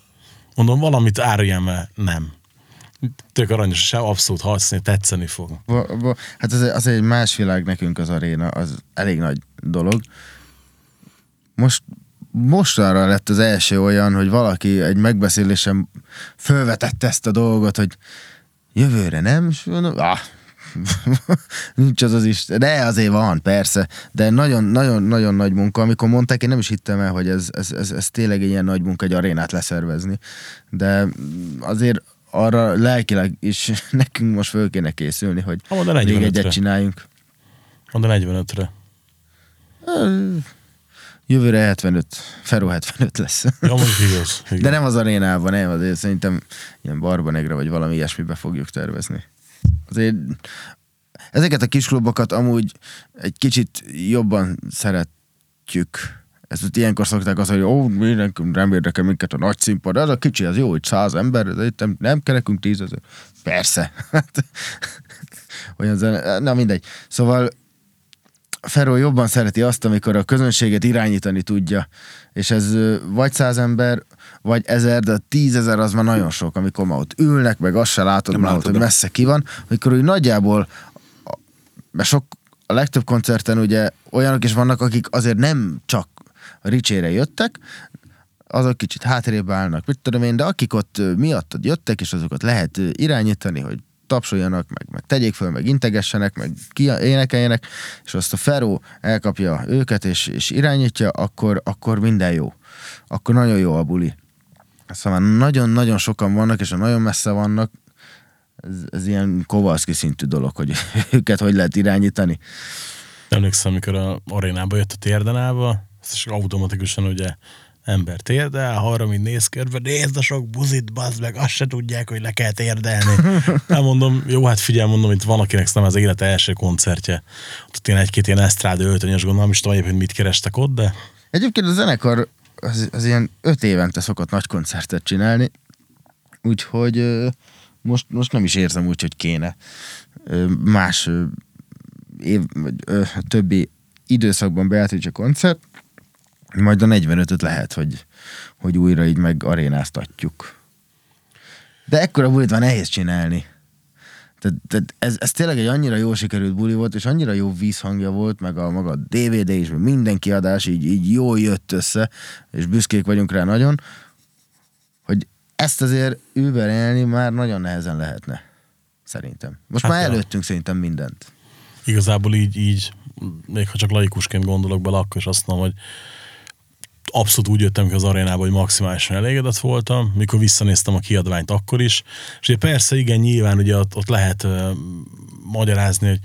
Mondom, valamit áruljem el. Nem. Tök aranyos, se abszolút használni, tetszeni fog. Hát az, az egy más világ nekünk az aréna, az elég nagy dolog. Most mostanra lett az első olyan, hogy valaki egy megbeszélésen felvetette ezt a dolgot, hogy jövőre nem, és mondom, ah, (laughs) nincs az az is, de azért van, persze, de nagyon-nagyon-nagyon nagy munka, amikor mondták, én nem is hittem el, hogy ez, ez, ez, ez tényleg ilyen nagy munka, egy arénát leszervezni, de azért arra lelkileg is (laughs) nekünk most föl kéne készülni, hogy még 45-re. egyet csináljunk. Mondom 45-re. Jövőre 75, Feró 75 lesz. Ja, mondjuk igaz. igaz. De nem az arénában, nem, azért szerintem ilyen Barbanegre vagy valami ilyesmibe fogjuk tervezni. Azért ezeket a kis klubokat amúgy egy kicsit jobban szeretjük. Ezt ott ilyenkor szokták azt, hogy ó, mi nekünk nem érdekel minket a nagy színpad, de az a kicsi, az jó, hogy száz ember, de itt nem, nem kell nekünk tízezer. Persze. (laughs) Olyan zene, na mindegy. Szóval Ferro jobban szereti azt, amikor a közönséget irányítani tudja, és ez vagy száz ember, vagy ezer, de tízezer az már nagyon sok, amikor már ott ülnek, meg azt se látod Nem már ott, látod, hogy de- messze ki van, amikor úgy nagyjából, mert sok, a legtöbb koncerten ugye olyanok is vannak, akik azért nem csak Ricsére jöttek, azok kicsit hátrébb állnak, mit tudom én, de akik ott miattad jöttek, és azokat lehet irányítani, hogy tapsoljanak, meg, meg tegyék föl, meg integessenek, meg ki, énekeljenek, és azt a Feró elkapja őket, és, és irányítja, akkor, akkor minden jó. Akkor nagyon jó a buli. Szóval nagyon-nagyon sokan vannak, és ha nagyon messze vannak, ez, ez ilyen Kovalszki szintű dolog, hogy (laughs) őket hogy lehet irányítani. Emlékszem, amikor a arénába jött a térdenába, és automatikusan ugye ember térdel, arra, mint néz körbe, nézd a sok buzit, bazd meg, azt se tudják, hogy le kell térdelni. Nem (laughs) mondom, jó, hát figyelj, mondom, itt van, akinek nem az élete első koncertje. Ott ilyen egy-két ilyen esztrád öltönyös, gondolom, is tudom egyébként mit kerestek ott, de Egyébként a zenekar az, az ilyen öt évente szokott nagy koncertet csinálni, úgyhogy most, most nem is érzem úgy, hogy kéne más év, vagy ö, többi időszakban Beatrice koncert, majd a 45-öt lehet, hogy, hogy újra így meg arénáztatjuk. De ekkora bulit már nehéz csinálni. Tehát, tehát ez, ez tényleg egy annyira jó sikerült buli volt, és annyira jó vízhangja volt, meg a maga a DVD is, meg minden kiadás így, így jól jött össze, és büszkék vagyunk rá nagyon, hogy ezt azért überelni már nagyon nehezen lehetne. Szerintem. Most Hát már ja. előttünk szerintem mindent. igazából így, így, még ha csak laikusként gondolok bele, akkor is azt mondom, hogy abszolút úgy jöttem ki az arénába, hogy maximálisan elégedett voltam, mikor visszanéztem a kiadványt akkor is. És ugye persze, igen, nyilván ugye ott, ott lehet uh, magyarázni, hogy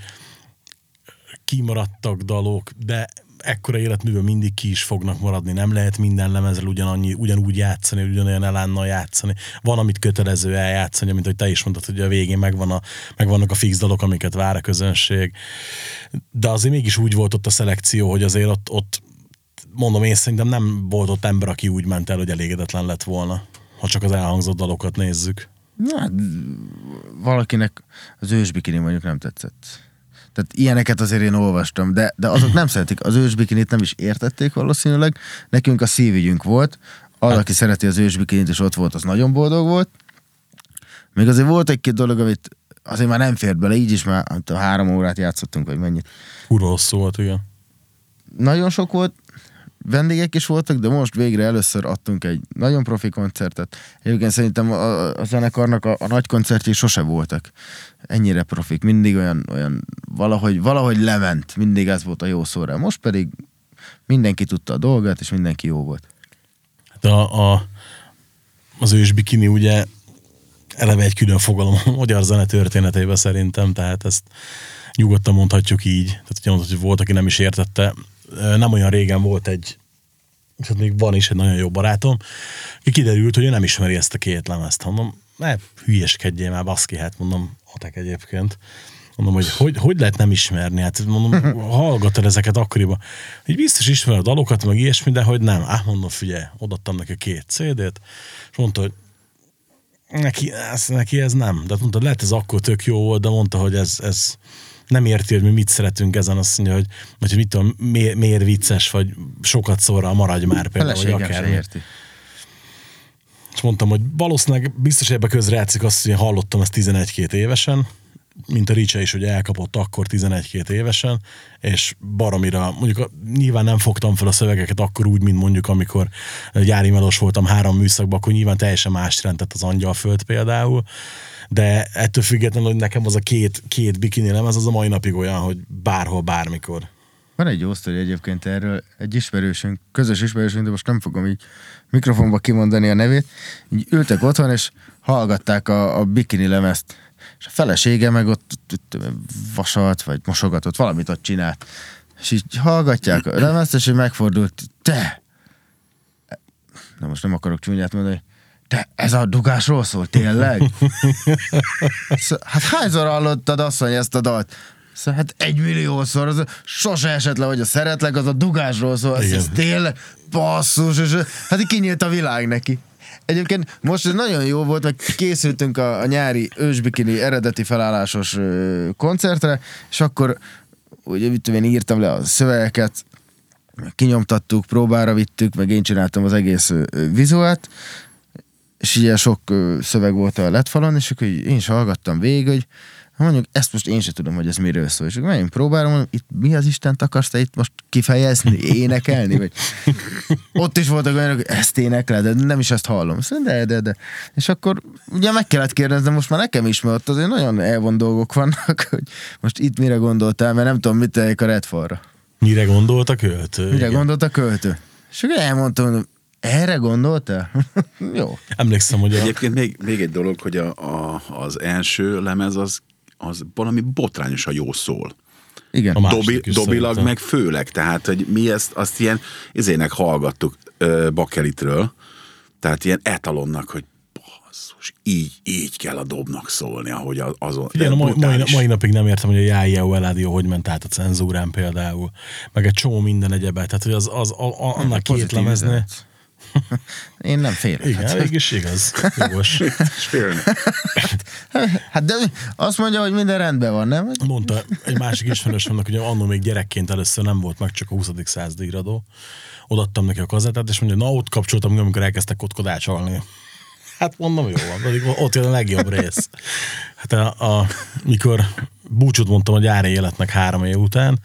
kimaradtak dalok, de ekkora életműből mindig ki is fognak maradni. Nem lehet minden lemezrel ugyanannyi, ugyanúgy játszani, ugyanolyan elánnal játszani. Van, amit kötelező eljátszani, mint hogy te is mondtad, hogy a végén megvan a, megvannak a fix dalok, amiket vár a közönség. De azért mégis úgy volt ott a szelekció, hogy azért ott, ott mondom én szerintem nem volt ott ember, aki úgy ment el, hogy elégedetlen lett volna, ha csak az elhangzott dalokat nézzük. Na, hát, valakinek az ősbikini mondjuk nem tetszett. Tehát ilyeneket azért én olvastam, de, de azok nem szeretik. Az ősbikinit nem is értették valószínűleg. Nekünk a szívügyünk volt. Az, aki szereti az ősbikinit és ott volt, az nagyon boldog volt. Még azért volt egy-két dolog, amit azért már nem fért bele, így is már hát három órát játszottunk, vagy mennyit. Kurva hosszú volt, igen. Nagyon sok volt, vendégek is voltak, de most végre először adtunk egy nagyon profi koncertet. Egyébként szerintem a, a zenekarnak a, a nagy koncertjei sose voltak ennyire profik. Mindig olyan, olyan valahogy, valahogy lement, mindig ez volt a jó szóra. Most pedig mindenki tudta a dolgát, és mindenki jó volt. Hát a, a, az ős bikini ugye eleve egy külön fogalom a magyar zene történetében szerintem, tehát ezt nyugodtan mondhatjuk így. Tehát ugye mondhatjuk, hogy volt, aki nem is értette. Nem olyan régen volt egy, és ott még van is egy nagyon jó barátom, aki kiderült, hogy ő nem ismeri ezt a két lemezt. Mondom, ne hülyeskedjél már, baszki, hát mondom, atek egyébként. Mondom, hogy, hogy hogy lehet nem ismerni? Hát mondom, (laughs) hallgatod ezeket akkoriban. Hogy biztos ismered a dalokat, meg ilyesmi, de hogy nem. Á, mondom, figyelj, odaadtam neki két CD-t, és mondta, hogy neki ez, neki ez nem. De mondta, lehet ez akkor tök jó volt, de mondta, hogy ez, ez nem érti, hogy mi mit szeretünk ezen, azt mondja, hogy, hogy mit tudom, miért, miért vicces, vagy sokat szóra maradj már például, Feleségem akár. érti. És mondtam, hogy valószínűleg biztos ebbe közre játszik azt, hogy én hallottam ezt 11-2 évesen, mint a Ricse is, hogy elkapott akkor 11-2 évesen, és baromira, mondjuk nyilván nem fogtam fel a szövegeket akkor úgy, mint mondjuk amikor gyári melós voltam három műszakban, akkor nyilván teljesen más rendett az Angyalföld például, de ettől függetlenül, hogy nekem az a két, két bikini lemez, az a mai napig olyan, hogy bárhol, bármikor. Van egy jó sztori egyébként erről, egy ismerősünk, közös ismerősünk, de most nem fogom így mikrofonba kimondani a nevét. Így ültek otthon, és hallgatták a, a bikini lemezt. És a felesége meg ott, ott, vasalt, vagy mosogatott, valamit ott csinált. És így hallgatják a lemezt, és így megfordult, te! Na most nem akarok csúnyát mondani, te, ez a dugásról szól, tényleg? (laughs) Hát hányszor hallottad asszony ezt a dalt? Szóval, hát egy milliószor, az sose esett le, hogy a szeretlek, az a dugásról szól, ez, ez tényleg basszus, és hát kinyílt a világ neki. Egyébként most ez nagyon jó volt, meg készültünk a, a nyári ősbikini eredeti felállásos ö, koncertre, és akkor ugye mit tudom én, írtam le a szövegeket, kinyomtattuk, próbára vittük, meg én csináltam az egész vizuált, és ilyen sok szöveg volt a letfalon, és akkor én is hallgattam végig, hogy mondjuk ezt most én sem tudom, hogy ez miről szól. És akkor menjünk próbálom, mondom, itt mi az Isten akarsz te itt most kifejezni, énekelni? Vagy (laughs) ott is voltak olyanok, hogy ezt énekel, de nem is ezt hallom. Szóval de, de, de. És akkor ugye meg kellett kérdeznem, most már nekem is, mert ott azért nagyon elvon dolgok vannak, (laughs) hogy most itt mire gondoltál, mert nem tudom, mit tegyek a redfalra. Mire gondolt a költő? Mire Igen. gondolt a költő? És akkor elmondtam, erre gondoltál? (laughs) Jó. Emlékszem, hogy a, Egyébként még, még egy dolog, hogy a, a, az első lemez az, az valami botrányosan jó szól. Igen. A Dobi, dobilag szerintem. meg főleg, tehát, hogy mi ezt azt ilyen izének hallgattuk ö, Bakelitről, tehát ilyen etalonnak, hogy basszus, így, így kell a dobnak szólni, ahogy az, azon. Igen, a mai, mai, mai, napig nem értem, hogy a Jájjeo Eladio hogy ment át a cenzúrán például, meg egy csomó minden egyebet, tehát hogy az, az a, a, annak két lemezni. üzenet. (laughs) Én nem félek. Igen, végig is igaz. Jogos. (laughs) Hát de azt mondja, hogy minden rendben van, nem? Mondta egy másik ismerősömnek, hogy annó még gyerekként először nem volt meg csak a 20. századi iradó. Odaadtam neki a kazettát, és mondja, na ott kapcsoltam, amikor elkezdtek kotkodácsolni. Hát mondom, jó van, pedig ott jön a legjobb rész. Hát a, a, mikor búcsút mondtam a gyári életnek három év után,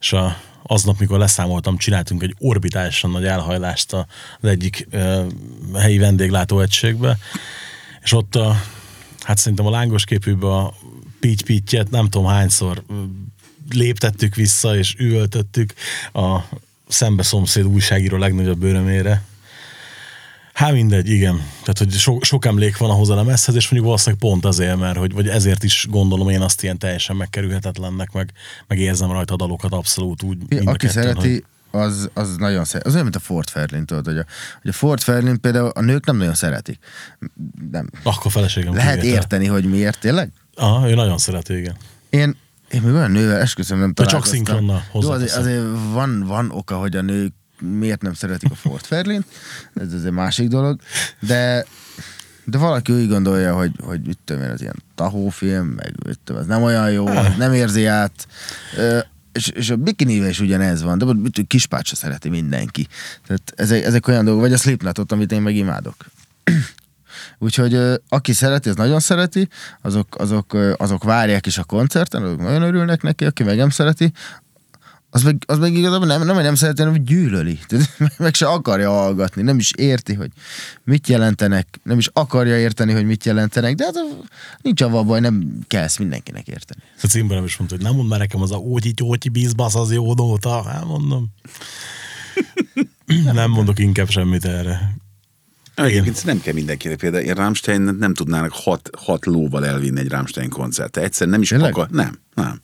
és a, aznap, mikor leszámoltam, csináltunk egy orbitálisan nagy elhajlást az egyik ö, helyi vendéglátóegységbe, és ott a, hát szerintem a lángos képűbe a pitty nem tudom hányszor léptettük vissza, és üvöltöttük a szembe szomszéd újságíró legnagyobb örömére. Hát mindegy, igen. Tehát, hogy so, sok emlék van ahhoz a lemezhez, és mondjuk valószínűleg pont azért, mert hogy, vagy ezért is gondolom én azt ilyen teljesen megkerülhetetlennek, meg, meg érzem rajta a dalokat abszolút úgy. mind Aki kettőn, szereti, az, az nagyon szeret. Az olyan, mint a Ford Fairlane, tudod, hogy a, hogy a Ford Fairlane például a nők nem nagyon szeretik. Nem. Hogy, akkor feleségem Lehet kivétel. érteni, hogy miért, tényleg? Aha, ő nagyon szereti, igen. Én, én még olyan nővel esküszöm nem csak találkoztam. szinkronnal Jó, azért, azért van, van oka, hogy a nők miért nem szeretik a Ford Fairlane, ez az egy másik dolog, de de valaki úgy gondolja, hogy, hogy mit tudom én, az ilyen tahófilm, meg mit tudom, ez nem olyan jó, nem érzi át. És, és a bikinivel is ugyanez van, de kispát se szereti mindenki. Tehát ezek, ezek olyan dolgok, vagy a Slipknotot, amit én meg imádok. (clears throat) Úgyhogy aki szereti, az nagyon szereti, azok, azok, azok várják is a koncerten, azok nagyon örülnek neki, aki meg nem szereti, az meg, az meg igazából nem, nem, nem szereti, hanem hogy gyűlöli. Tehát (laughs) meg se akarja hallgatni, nem is érti, hogy mit jelentenek, nem is akarja érteni, hogy mit jelentenek, de hát nincs avval baj, nem kell ezt mindenkinek érteni. A címben is mondta, hogy nem mondd már nekem az a ógyi tyógyi bízbasz az jó nóta. Hát mondom. (laughs) nem mondok inkább semmit erre. Egyébként nem kell mindenkinek például, én Rammstein nem tudnának hat, hat lóval elvinni egy Rammstein koncertre. Egyszer nem is Tényleg? akar. Nem, nem.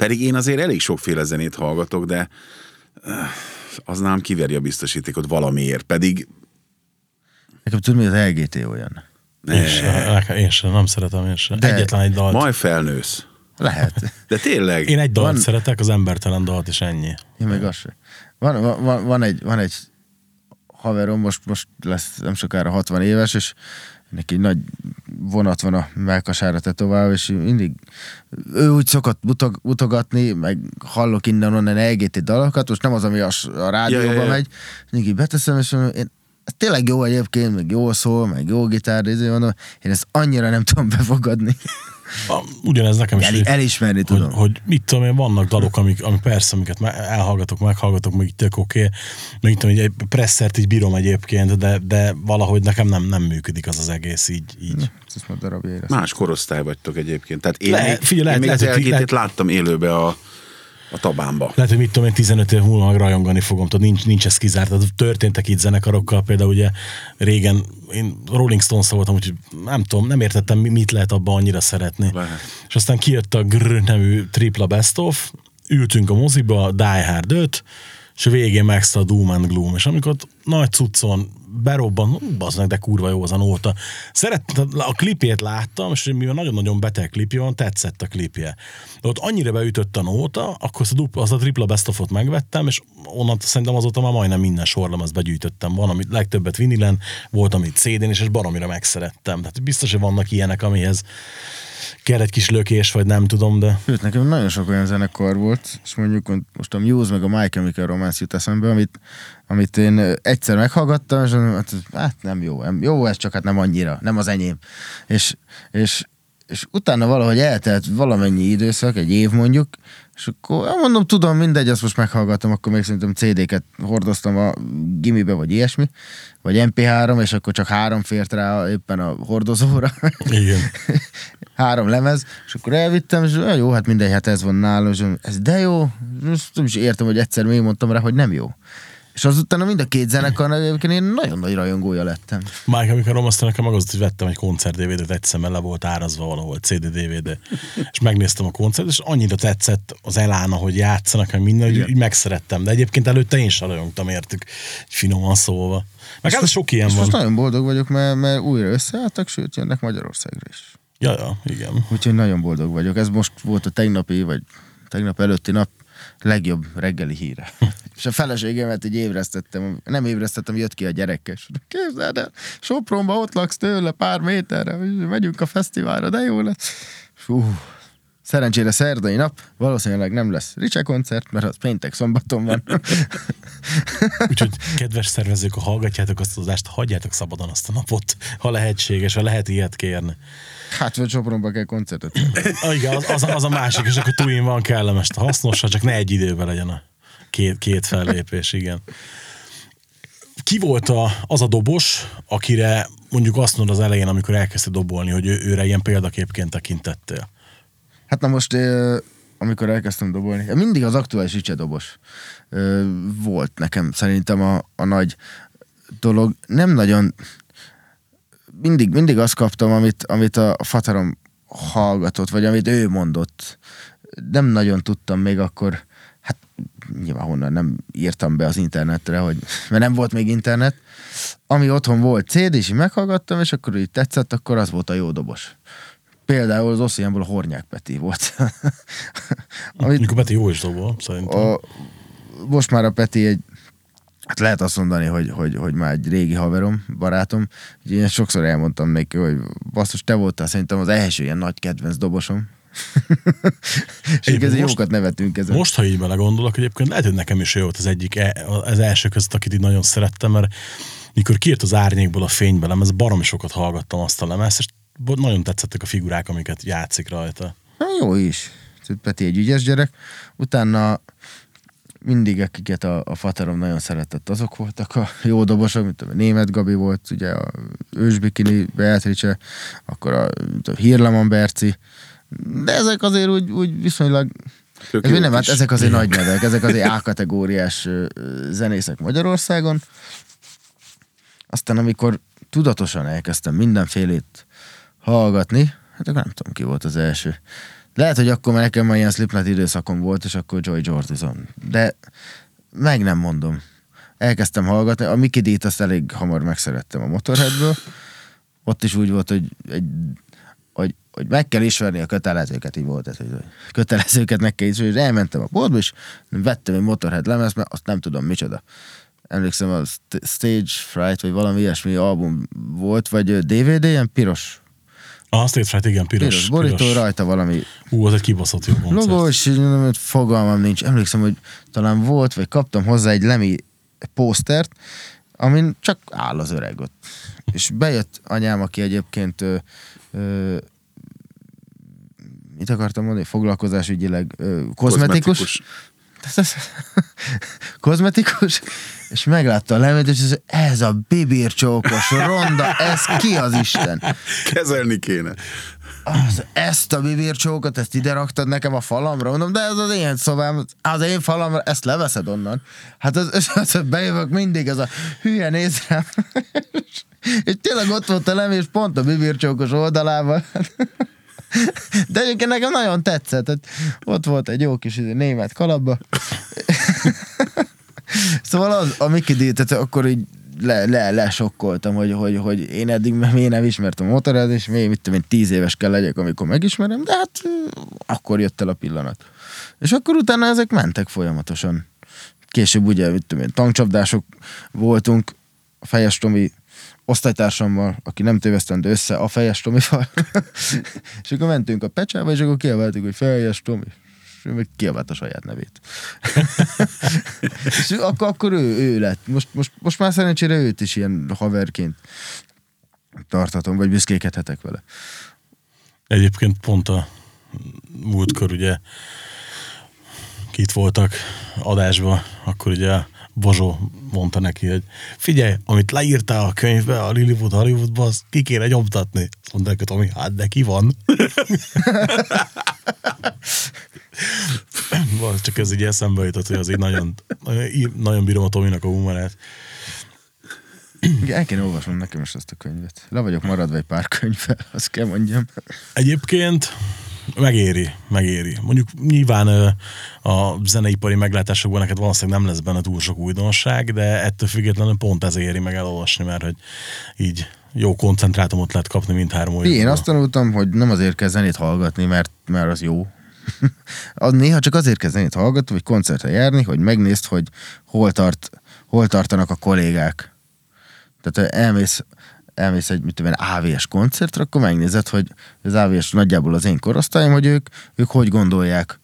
Pedig én azért elég sokféle zenét hallgatok, de öh, az nem kiveri a biztosítékot valamiért. Pedig Nekem tudom, hogy az LGT olyan. Én sem, én sem, nem szeretem én sem. De- Egyetlen egy dalt. majd felnősz. Lehet. De tényleg. Én egy dalt Van- szeretek, az embertelen dalt, és ennyi. Én meg azt sem. Van, van- van, van, egy, van egy haverom, most, most lesz nem sokára 60 éves, és neki nagy vonat van a melkasára tetoválva, és mindig ő úgy szokott mutog, mutogatni, meg hallok innen onnan LGT dalokat, most nem az, ami a, a rádióban Ja, ja, ja. megy, mindig beteszem, és mondom, én, ez tényleg jó egyébként, meg jó szól, meg jó gitár, de mondom, én ezt annyira nem tudom befogadni. A- Ugyanez nekem is. El, így- elismerni hogy, tudom. hogy mit tudom én, vannak dalok, amik, amik persze, amiket elhallgatok, meghallgatok, meg így tök oké, okay. meg itt tudom, hogy egy presszert így bírom egyébként, de, de valahogy nekem nem, nem működik az az egész így. így. Más korosztály vagytok egyébként. Tehát én, még, figyelj, én lehet- még lehet, az hogy láttam élőbe a, a tabámba. Lehet, hogy mit tudom én, 15 év múlva rajongani fogom, tehát nincs, nincs ez kizárt. Tehát történtek itt zenekarokkal, például ugye régen én Rolling Stones voltam, úgyhogy nem tudom, nem értettem, mi- mit lehet abban annyira szeretni. Lehet. És aztán kijött a Grr nevű tripla best of, ültünk a moziba, Die Hard 5, és a végén megszta a Doom and Gloom, és amikor nagy cuccon berobban, bazd meg, de kurva jó az a nóta. Szerettem, a klipjét láttam, és mivel nagyon-nagyon beteg klipje van, tetszett a klipje. De ott annyira beütött a nóta, akkor azt a, dupla, azt a tripla best of-ot megvettem, és onnan szerintem azóta már majdnem minden sorlemezt begyűjtöttem. Van, amit legtöbbet vinilen, volt, amit CD-n, és, és baromira megszerettem. Tehát biztos, hogy vannak ilyenek, amihez kell egy kis lökés, vagy nem tudom, de Sőt, nekem nagyon sok olyan zenekar volt, és mondjuk most a Muse meg a My Chemical Romance jut eszembe, amit, amit én egyszer meghallgattam, és hát, hát nem jó, nem, jó ez, csak hát nem annyira, nem az enyém. És, és, és utána valahogy eltelt valamennyi időszak, egy év mondjuk, és akkor mondom, tudom, mindegy, azt most meghallgatom, akkor még szerintem CD-ket hordoztam a gimibe, vagy ilyesmi, vagy MP3, és akkor csak három fért rá éppen a hordozóra. igen. (laughs) három lemez, és akkor elvittem, és "Ja, jó, hát mindegy, hát ez van nálam, és ez de jó, és nem is értem, hogy egyszer még mondtam rá, hogy nem jó. És azután mind a két zenekar egyébként én nagyon nagy rajongója lettem. Mike, amikor romasztam nekem meg az, hogy vettem egy koncert DVD-t, egyszer, le volt árazva valahol, CD DVD, és megnéztem a koncert, és annyira tetszett az elána, hogy játszanak, meg minden, hogy így megszerettem. De egyébként előtte én sem rajongtam értük, finoman szólva. Meg hát sok ilyen van. most nagyon boldog vagyok, mert, mert újra összeálltak, sőt, jönnek Magyarországra is. Ja, ja, igen. Úgyhogy nagyon boldog vagyok. Ez most volt a tegnapi, vagy tegnap előtti nap legjobb reggeli híre. (laughs) És a feleségemet így ébresztettem, nem ébresztettem, jött ki a gyerekes. Képzeld el, Sopronba ott laksz tőle pár méterre, megyünk a fesztiválra, de jó lesz. Fú, szerencsére szerdai nap, valószínűleg nem lesz Ricse koncert, mert az péntek szombaton van. (laughs) Úgyhogy kedves szervezők, ha hallgatjátok azt az adást, hagyjátok szabadon azt a napot, ha lehetséges, ha lehet ilyet kérni. Hát, vagy Sopronba kell koncertet. Ah, igen, az, az, az, a másik, és akkor túlin van kellemes, hasznos, csak ne egy időben legyen a két, két fellépés, igen. Ki volt a, az a dobos, akire mondjuk azt mondod az elején, amikor elkezdte dobolni, hogy ő, őre ilyen példaképként tekintettél? Hát na most, amikor elkezdtem dobolni, mindig az aktuális Ricse dobos volt nekem szerintem a, a nagy dolog. Nem nagyon, mindig, mindig azt kaptam, amit, amit a fatarom hallgatott, vagy amit ő mondott. Nem nagyon tudtam még akkor, hát nyilván honnan nem írtam be az internetre, hogy, mert nem volt még internet. Ami otthon volt CD, és meghallgattam, és akkor így tetszett, akkor az volt a jó dobos. Például az Oszénból a Hornyák Peti volt. (laughs) Amit Mikor Peti jó is dobol, szerintem. a, most már a Peti egy, hát lehet azt mondani, hogy, hogy, hogy már egy régi haverom, barátom. Ugye én sokszor elmondtam neki, hogy basszus, te voltál szerintem az első ilyen nagy kedvenc dobosom. (laughs) És most- jókat nevetünk ezen. Most, ha így belegondolok, egyébként lehet, hogy nekem is ő volt az egyik, e- az első között, akit így nagyon szerettem, mert mikor kijött az árnyékból a fénybe lemez, baromi sokat hallgattam azt a lemezt, és nagyon tetszettek a figurák, amiket játszik rajta. Na, jó is. Peti egy ügyes gyerek. Utána mindig, akiket a, a faterom nagyon szeretett, azok voltak a jó dobosok, mint a német Gabi volt, ugye a ősbikini Beatrice, akkor a, a Hírleman Berci, de ezek azért úgy, úgy viszonylag Tök ez nem, hát ezek azért nagy nevek, ezek azért A-kategóriás zenészek Magyarországon. Aztán amikor tudatosan elkezdtem mindenfélét hallgatni, hát akkor nem tudom ki volt az első. Lehet, hogy akkor már nekem már ilyen Slipknot időszakom volt, és akkor Joy Jordison. De meg nem mondom. Elkezdtem hallgatni, a Mickey D-t azt elég hamar megszerettem a Motorheadből. Ott is úgy volt, hogy, egy, hogy, hogy meg kell ismerni a kötelezőket, így volt ez, hogy kötelezőket meg kell ismerni, és elmentem a boltba, és vettem egy Motorhead lemez, mert azt nem tudom micsoda. Emlékszem, a St- Stage Fright, vagy valami ilyesmi album volt, vagy DVD, ilyen piros, A State Fright, igen, piros. piros borító, rajta valami Hú, az egy kibaszott jó koncert. Logó, és fogalmam nincs. Emlékszem, hogy talán volt, vagy kaptam hozzá egy Lemi pósztert, amin csak áll az öreg ott. És bejött anyám, aki egyébként ö, ö, mit akartam mondani, foglalkozásügyileg ö, kozmetikus. kozmetikus, (laughs) és meglátta a lemét, és ez, ez a bibircsókos ronda, ez ki az Isten? Kezelni kéne. az, ezt a bibircsókot, ezt ide raktad nekem a falamra, mondom, de ez az én szobám, az én falamra, ezt leveszed onnan. Hát az, az, az bejövök mindig, ez a hülye néz rám. (laughs) és tényleg ott volt a lem, és pont a bibircsókos oldalával. De egyébként nekem nagyon tetszett. Tehát ott volt egy jó kis izé, német kalapba. (laughs) szóval az, a Mickey D, tehát akkor így le, le, lesokkoltam, hogy, hogy, hogy én eddig még nem ismertem a motorát, és még mit tudom én, tíz éves kell legyek, amikor megismerem, de hát akkor jött el a pillanat. És akkor utána ezek mentek folyamatosan. Később ugye, mit tudom én, tankcsapdások voltunk, a Fejes Tomi osztálytársammal, aki nem tévesztendő össze a Fejes Tomival. (laughs) és akkor mentünk a pecsába, és akkor kiabáltuk, hogy Fejes Tomi. És meg kiabált a saját nevét. (laughs) és akkor, akkor ő, ő lett. Most, most, most már szerencsére őt is ilyen haverként tartatom, vagy büszkékedhetek vele. Egyébként pont a múltkor ugye kit voltak adásba, akkor ugye Bozsó mondta neki, hogy figyelj, amit leírtál a könyvbe, a Lilywood Hollywoodba, az ki kéne nyomtatni. Azt mondták, hogy Tomi, hát de ki van? (laughs) Van, Csak ez így eszembe jutott, hogy az így nagyon, nagyon bírom a Tominak a humorát. Igen, El kéne olvasnom nekem is ezt a könyvet. Le vagyok maradva egy pár könyvvel, azt kell mondjam. Egyébként megéri, megéri. Mondjuk nyilván a zeneipari meglátásokban neked valószínűleg nem lesz benne túl sok újdonság, de ettől függetlenül pont ez éri meg elolvasni, mert hogy így jó koncentrátumot lehet kapni mindhárom Én oldalról. azt tanultam, hogy nem azért kell zenét hallgatni, mert, mert az jó. (laughs) az néha csak azért kell zenét hallgatni, vagy koncertre járni, hogy megnézd, hogy hol, tart, hol tartanak a kollégák. Tehát elmész, elmész egy mit tudom, én, AVS koncertre, akkor megnézed, hogy az AVS nagyjából az én korosztályom, hogy ők, ők hogy gondolják,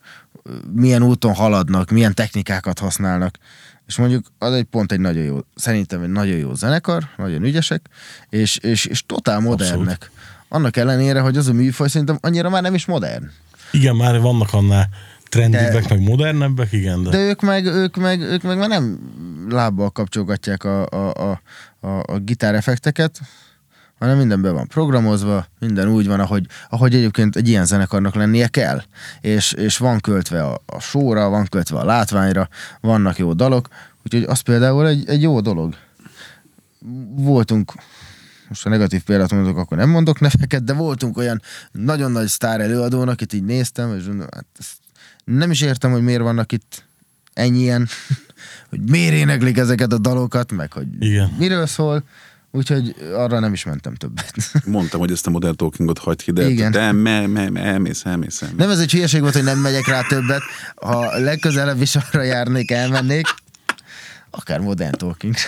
milyen úton haladnak, milyen technikákat használnak. És mondjuk az egy pont egy nagyon jó, szerintem egy nagyon jó zenekar, nagyon ügyesek, és, és, és totál modernek. Annak ellenére, hogy az a műfaj szerintem annyira már nem is modern. Igen, már vannak annál trendibbek, De- meg modernebbek, igen, de, De ők meg, ők meg, ők meg már nem lábbal kapcsolgatják a, a, a, a, a gitáreffekteket, hanem minden be van programozva, minden úgy van, ahogy, ahogy egyébként egy ilyen zenekarnak lennie kell. És, és van költve a, a sóra, van költve a látványra, vannak jó dalok, úgyhogy az például egy, egy jó dolog. Voltunk, most a negatív példát mondok, akkor nem mondok neveket, de voltunk olyan nagyon nagy sztár előadónak, akit így néztem, és hát nem is értem, hogy miért vannak itt ennyien, (laughs) hogy miért éneklik ezeket a dalokat, meg hogy Igen. miről szól, úgyhogy arra nem is mentem többet. (laughs) Mondtam, hogy ezt a modern talkingot hagyd ki, de Igen. te me, me, me, elmész, elmész, elmész. Nem ez egy hülyeség volt, hogy nem megyek rá többet. Ha legközelebb is arra járnék, elmennék, akár modern talking. (laughs)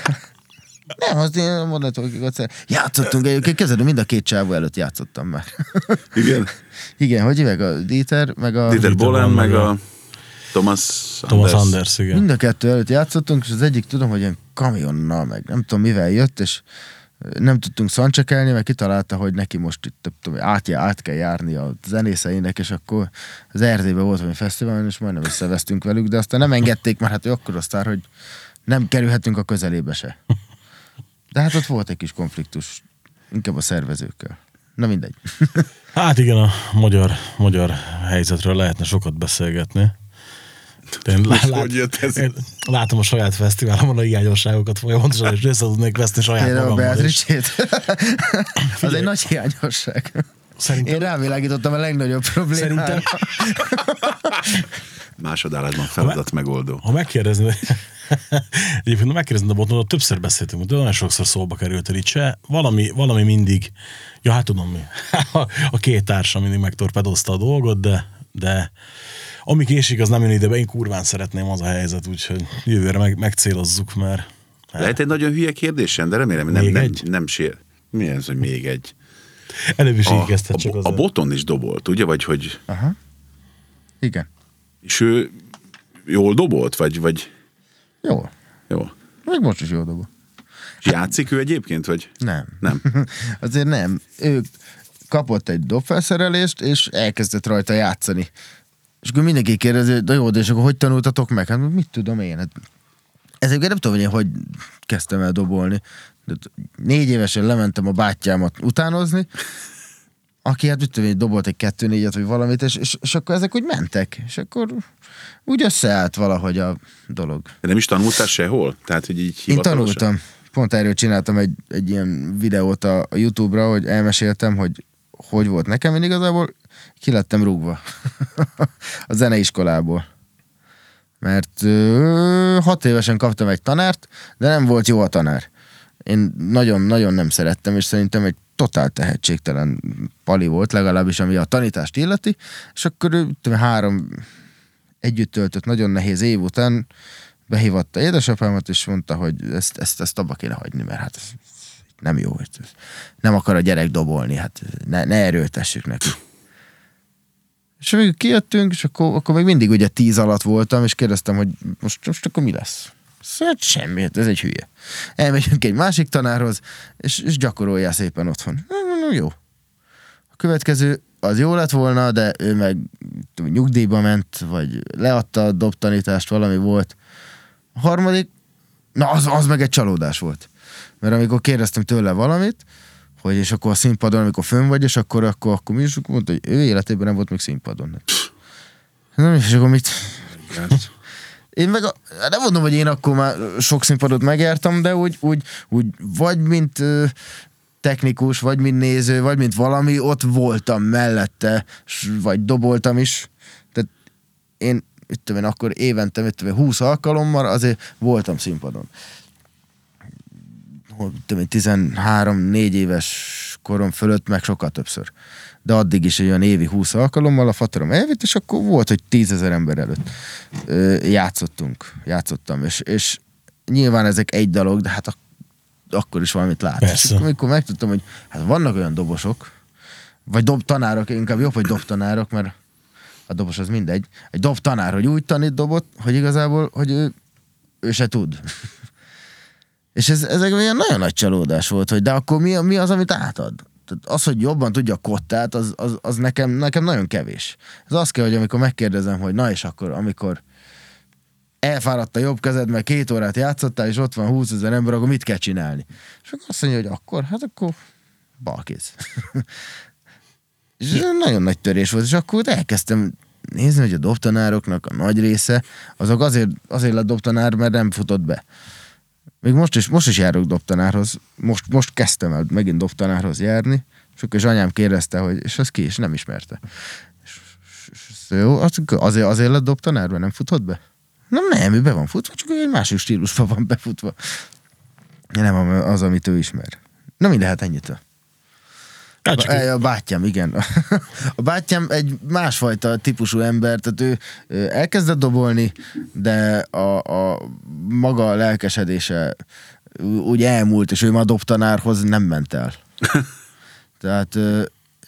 Nem, az én modern talkingot Játszottunk egyébként, kezdődő mind a két csávó előtt játszottam már. (laughs) Igen. Igen, hogy hívják a Dieter, meg a... Dieter Bolen, Bolen, meg meg a Thomas Thomas Anders. Anders, igen. Mind a kettő előtt játszottunk, és az egyik tudom, hogy ilyen kamionnal, meg nem tudom mivel jött, és nem tudtunk szancsekelni, mert kitalálta, hogy neki most itt tudom, át, át kell járni a zenészeinek, és akkor az Erdélyben volt valami fesztiválon, és majdnem összevesztünk velük, de aztán nem engedték, mert hát ő akkor a sztár, hogy nem kerülhetünk a közelébe se. De hát ott volt egy kis konfliktus, inkább a szervezőkkel. Na mindegy. Hát igen, a magyar, magyar helyzetről lehetne sokat beszélgetni. Én lát- hogy jött ez? én látom a saját fesztiválomon a hiányosságokat folyamatosan, és össze tudnék veszni saját Én a magammal. is. Beatrice-ét. (laughs) Az egy nagy hiányosság. Szerintem- Én rávilágítottam a legnagyobb problémára. Szerintem, (laughs) Másodállásban feladat megoldó. ha megkérdeznéd, (laughs) egyébként ha megkérdeznéd a botonot, többször beszéltünk, de olyan sokszor szóba került a Ricse, valami, valami mindig, ja hát tudom mi, a két társa mindig megtorpedozta a dolgot, de, de ami késik, az nem jön ide be, én kurván szeretném az a helyzet, úgyhogy jövőre meg, megcélozzuk, mert Lehet egy nagyon hülye kérdésem, de remélem, nem, Még nem, egy? nem sér. Mi ez, hogy még egy? előbb is A, így kezdted csak a, a boton is dobolt, ugye? Vagy hogy... Aha. Igen. És ő jól dobolt? Vagy, vagy Jó. jó. Még most is jó dobol. És játszik ő egyébként, vagy? Nem. Nem. (laughs) Azért nem. Ő kapott egy dobfelszerelést, és elkezdett rajta játszani. És akkor mindenki kérdezi, hogy jó, de és akkor hogy tanultatok meg? Hát mit tudom én? Hát, ezeket nem tudom, hogy én hogy kezdtem el dobolni. De négy évesen lementem a bátyámat utánozni, aki hát mit tudom én, dobolt egy kettő négyet, vagy valamit, és, és, és akkor ezek úgy mentek. És akkor úgy összeállt valahogy a dolog. De nem is tanultál sehol? Tehát, hogy így Én tanultam. Pont erről csináltam egy, egy ilyen videót a, a Youtube-ra, hogy elmeséltem, hogy hogy volt nekem. Én igazából ki lettem rúgva (laughs) a zeneiskolából. Mert ö, hat évesen kaptam egy tanárt, de nem volt jó a tanár. Én nagyon-nagyon nem szerettem, és szerintem egy totál tehetségtelen pali volt, legalábbis ami a tanítást illeti, és akkor ő tudom, három együtt töltött nagyon nehéz év után behívatta édesapámat, és mondta, hogy ezt, ezt, ezt abba kéne hagyni, mert hát ez nem jó, nem akar a gyerek dobolni, hát ne, ne erőltessük neki. És végül kijöttünk, és akkor, akkor még mindig ugye tíz alatt voltam, és kérdeztem, hogy most, most akkor mi lesz? Szóval semmi, hát ez egy hülye. Elmegyünk egy másik tanárhoz, és, és gyakorolja szépen otthon. No, jó. A következő az jó lett volna, de ő meg nyugdíjba ment, vagy leadta a dobtanítást, valami volt. A harmadik, na az, az meg egy csalódás volt. Mert amikor kérdeztem tőle valamit, hogy és akkor a színpadon, amikor fönn vagy, és akkor, akkor, akkor mi is, mondta, hogy ő életében nem volt még színpadon. Nem, és akkor mit? (laughs) Én meg, a, nem mondom, hogy én akkor már sok színpadot megjártam, de úgy, úgy, úgy vagy mint technikus, vagy mint néző, vagy mint valami, ott voltam mellette, vagy doboltam is. Tehát én, mit tudom én, akkor évente, mit tudom én, 20 alkalommal azért voltam színpadon. Hol, tudom én, 13-4 éves korom fölött, meg sokkal többször. De addig is egy olyan évi 20 alkalommal a fatarom elvitt, és akkor volt, hogy 10 ezer ember előtt ö, játszottunk, játszottam, és, és nyilván ezek egy dolog, de hát ak- akkor is valamit lát. Persze. És akkor, amikor megtudtam, hogy hát vannak olyan dobosok, vagy dobtanárok, inkább jobb, hogy dobtanárok, mert a dobos az mindegy. Egy dobtanár, hogy úgy tanít dobot, hogy igazából, hogy ő, ő se tud. És ez, ez egy olyan nagyon nagy csalódás volt, hogy de akkor mi, mi az, amit átad? Tehát az, hogy jobban tudja kottát, az, az, az nekem, nekem nagyon kevés. Ez az kell, hogy amikor megkérdezem, hogy na és akkor, amikor elfáradt a jobb kezed, mert két órát játszottál, és ott van 20 ezer ember, akkor mit kell csinálni? És akkor azt mondja, hogy akkor, hát akkor balkéz. (laughs) és ez nagyon nagy törés volt, és akkor elkezdtem nézni, hogy a dobtanároknak a nagy része, azok azért, azért lett dobtanár, mert nem futott be. Még most is, most is járok dobtanárhoz. Most, most kezdtem el megint dobtanárhoz járni, és akkor is anyám kérdezte, hogy és az ki, és nem ismerte. És, és, és jó, az- azért, azért lett dobtanár, mert nem futott be? Nem, nem, ő be van futva, csak egy másik stílusban van befutva. Nem az, amit ő ismer. Na mi lehet ennyit? Hát csak A, a bátyám, igen. (laughs) A bátyám egy másfajta típusú ember, tehát ő, elkezdett dobolni, de a, a maga lelkesedése úgy elmúlt, és ő már dobtanárhoz nem ment el. (laughs) Tehát,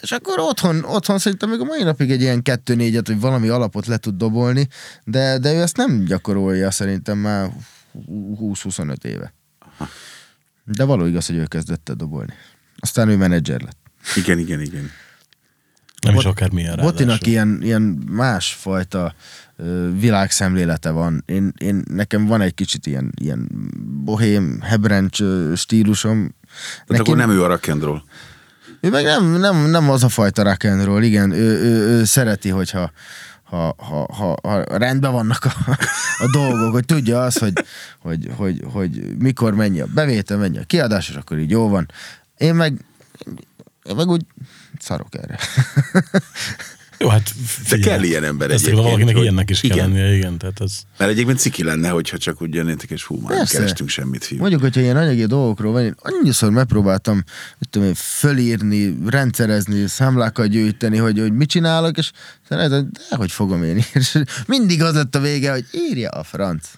és akkor otthon, otthon szerintem még a mai napig egy ilyen kettő négyet, vagy valami alapot le tud dobolni, de, de ő ezt nem gyakorolja szerintem már 20-25 éve. De való igaz, hogy ő kezdett el dobolni. Aztán ő menedzser lett. Igen, igen, igen. nem is Bot- akármilyen Botinak ráadásul. ilyen, ilyen másfajta ö, világszemlélete van. Én, én, nekem van egy kicsit ilyen, ilyen bohém, hebrencs stílusom. Tehát akkor nem ő a rock and roll. Ő meg nem, nem, nem az a fajta rock and roll, igen, ő, ő, ő szereti, hogyha ha, ha, ha, ha rendben vannak a, a dolgok, hogy tudja az, hogy, hogy, hogy, hogy mikor mennyi a bevétel, mennyi a kiadás, és akkor így jó van. Én meg, meg úgy szarok erre. Jó, hát De figyelj, kell ilyen ember ezt egyébként. valakinek hogy- ilyennek is kell igen. lennie, igen. Tehát ez, Mert egyébként ciki lenne, hogyha csak úgy jönnétek, és hú, már nem Persze. kerestünk semmit, fiú. Mondjuk, hogyha ilyen anyagi dolgokról van, én annyiszor megpróbáltam, tudom én, fölírni, rendszerezni, számlákat gyűjteni, hogy, hogy mit csinálok, és de hogy fogom én és (laughs) mindig az lett a vége, hogy írja a franc.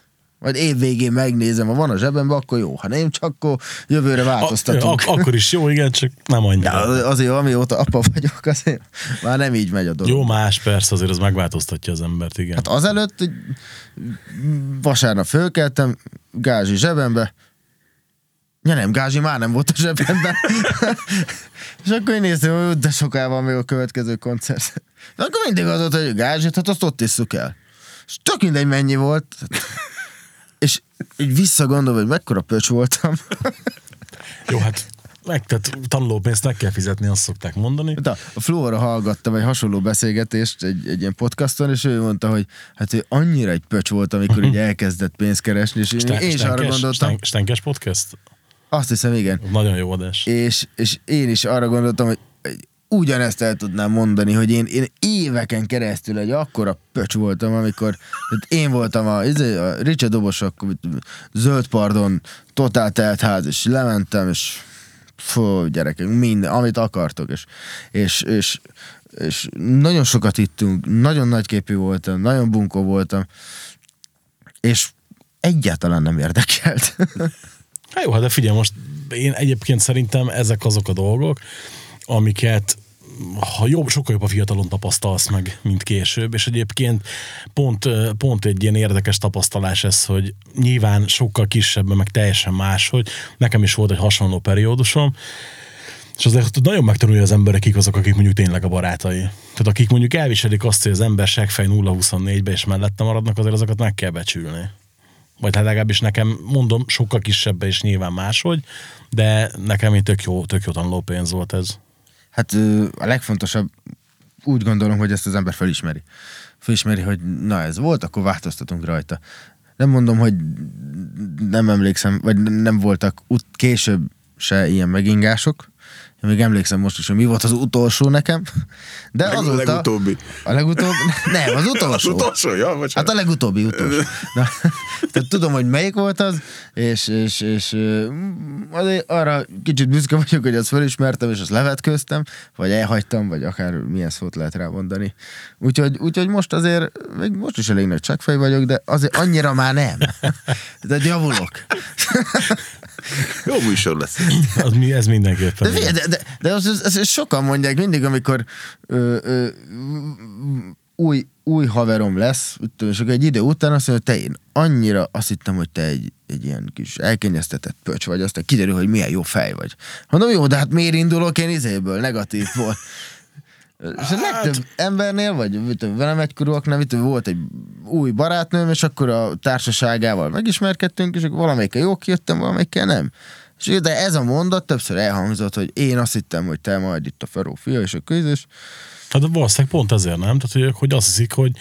Majd év végén megnézem, ha van a zsebemben, akkor jó. Ha nem, csak akkor jövőre a, változtatunk. ak- akkor is jó, igen, csak nem De annyira. az- azért, amióta apa vagyok, azért már nem így megy a dolog. Jó, más persze, azért az megváltoztatja az embert, igen. Hát azelőtt hogy vasárnap fölkeltem, gázsi zsebembe, Ja nem, gázsi már nem volt a zsebemben. (laughs) és akkor én néztem, hogy de soká van még a következő koncert. De akkor mindig az volt, hogy gázsit, hát azt ott isszuk el. És tök mindegy mennyi volt. És így visszagondolva, hogy mekkora pöcs voltam. (laughs) Jó, hát meg, tehát tanulópénzt meg kell fizetni, azt szokták mondani. De a Flóra hallgattam egy hasonló beszélgetést egy, egy ilyen podcaston, és ő mondta, hogy hát ő annyira egy pöcs volt, amikor így (laughs) elkezdett pénzt keresni, és Sten- én is arra gondoltam. Sten- Stenkes podcast? Azt hiszem, igen. Nagyon jó adás. És, és én is arra gondoltam, hogy ugyanezt el tudnám mondani, hogy én, én éveken keresztül egy akkora pöcs voltam, amikor én voltam a, izé, a Richard Dobosok, zöld pardon, totál telt ház, és lementem, és fú, gyerekek, minden, amit akartok, és, és, és, és nagyon sokat ittunk, nagyon nagyképű voltam, nagyon bunkó voltam, és egyáltalán nem érdekelt. Hát jó, de figyelj, most én egyébként szerintem ezek azok a dolgok, amiket ha jobb, sokkal jobb a fiatalon tapasztalsz meg, mint később, és egyébként pont, pont egy ilyen érdekes tapasztalás ez, hogy nyilván sokkal kisebb, meg teljesen más, hogy nekem is volt egy hasonló periódusom, és azért nagyon megtanulja az emberek, kik azok, akik mondjuk tényleg a barátai. Tehát akik mondjuk elviselik azt, hogy az ember segfej 0-24-be és mellette maradnak, azért azokat meg kell becsülni. Vagy hát legalábbis nekem, mondom, sokkal kisebbe is nyilván máshogy, de nekem egy tök jó, tök jó tanulópénz volt ez. Hát a legfontosabb, úgy gondolom, hogy ezt az ember felismeri. Felismeri, hogy na ez volt, akkor változtatunk rajta. Nem mondom, hogy nem emlékszem, vagy nem voltak ut- később se ilyen megingások. Én még emlékszem most is, hogy mi volt az utolsó nekem. De Leg- azóta... legutóbbi. A legutóbbi? Nem, az Az utolsó. utolsó, ja, Hát bocsánat. a legutóbbi utolsó. Na, tehát tudom, hogy melyik volt az, és, és, és azért arra kicsit büszke vagyok, hogy azt felismertem, és azt levetköztem, vagy elhagytam, vagy akár milyen szót lehet rá mondani. Úgyhogy, úgyhogy most azért, még most is elég nagy csekfej vagyok, de azért annyira már nem. De javulok. Jó műsor lesz. Az, mi- ez mindenképpen. De, de, de, de azt, azt, azt sokan mondják mindig, amikor ö, ö, új, új haverom lesz, és akkor egy idő után azt mondja, hogy te én annyira azt hittem, hogy te egy, egy ilyen kis elkényeztetett pöcs vagy, aztán kiderül, hogy milyen jó fej vagy. Mondom, jó, de hát miért indulok én izéből, negatívból? És a legtöbb embernél, vagy mit velem egykorúaknál, mit tudom, volt egy új barátnőm, és akkor a társaságával megismerkedtünk, és akkor valamelyikkel jó kijöttem, valamelyikkel nem. És de ez a mondat többször elhangzott, hogy én azt hittem, hogy te majd itt a Feró fia, és a közös. Hát valószínűleg pont ezért nem. Tehát, hogy, hogy azt hiszik, hogy,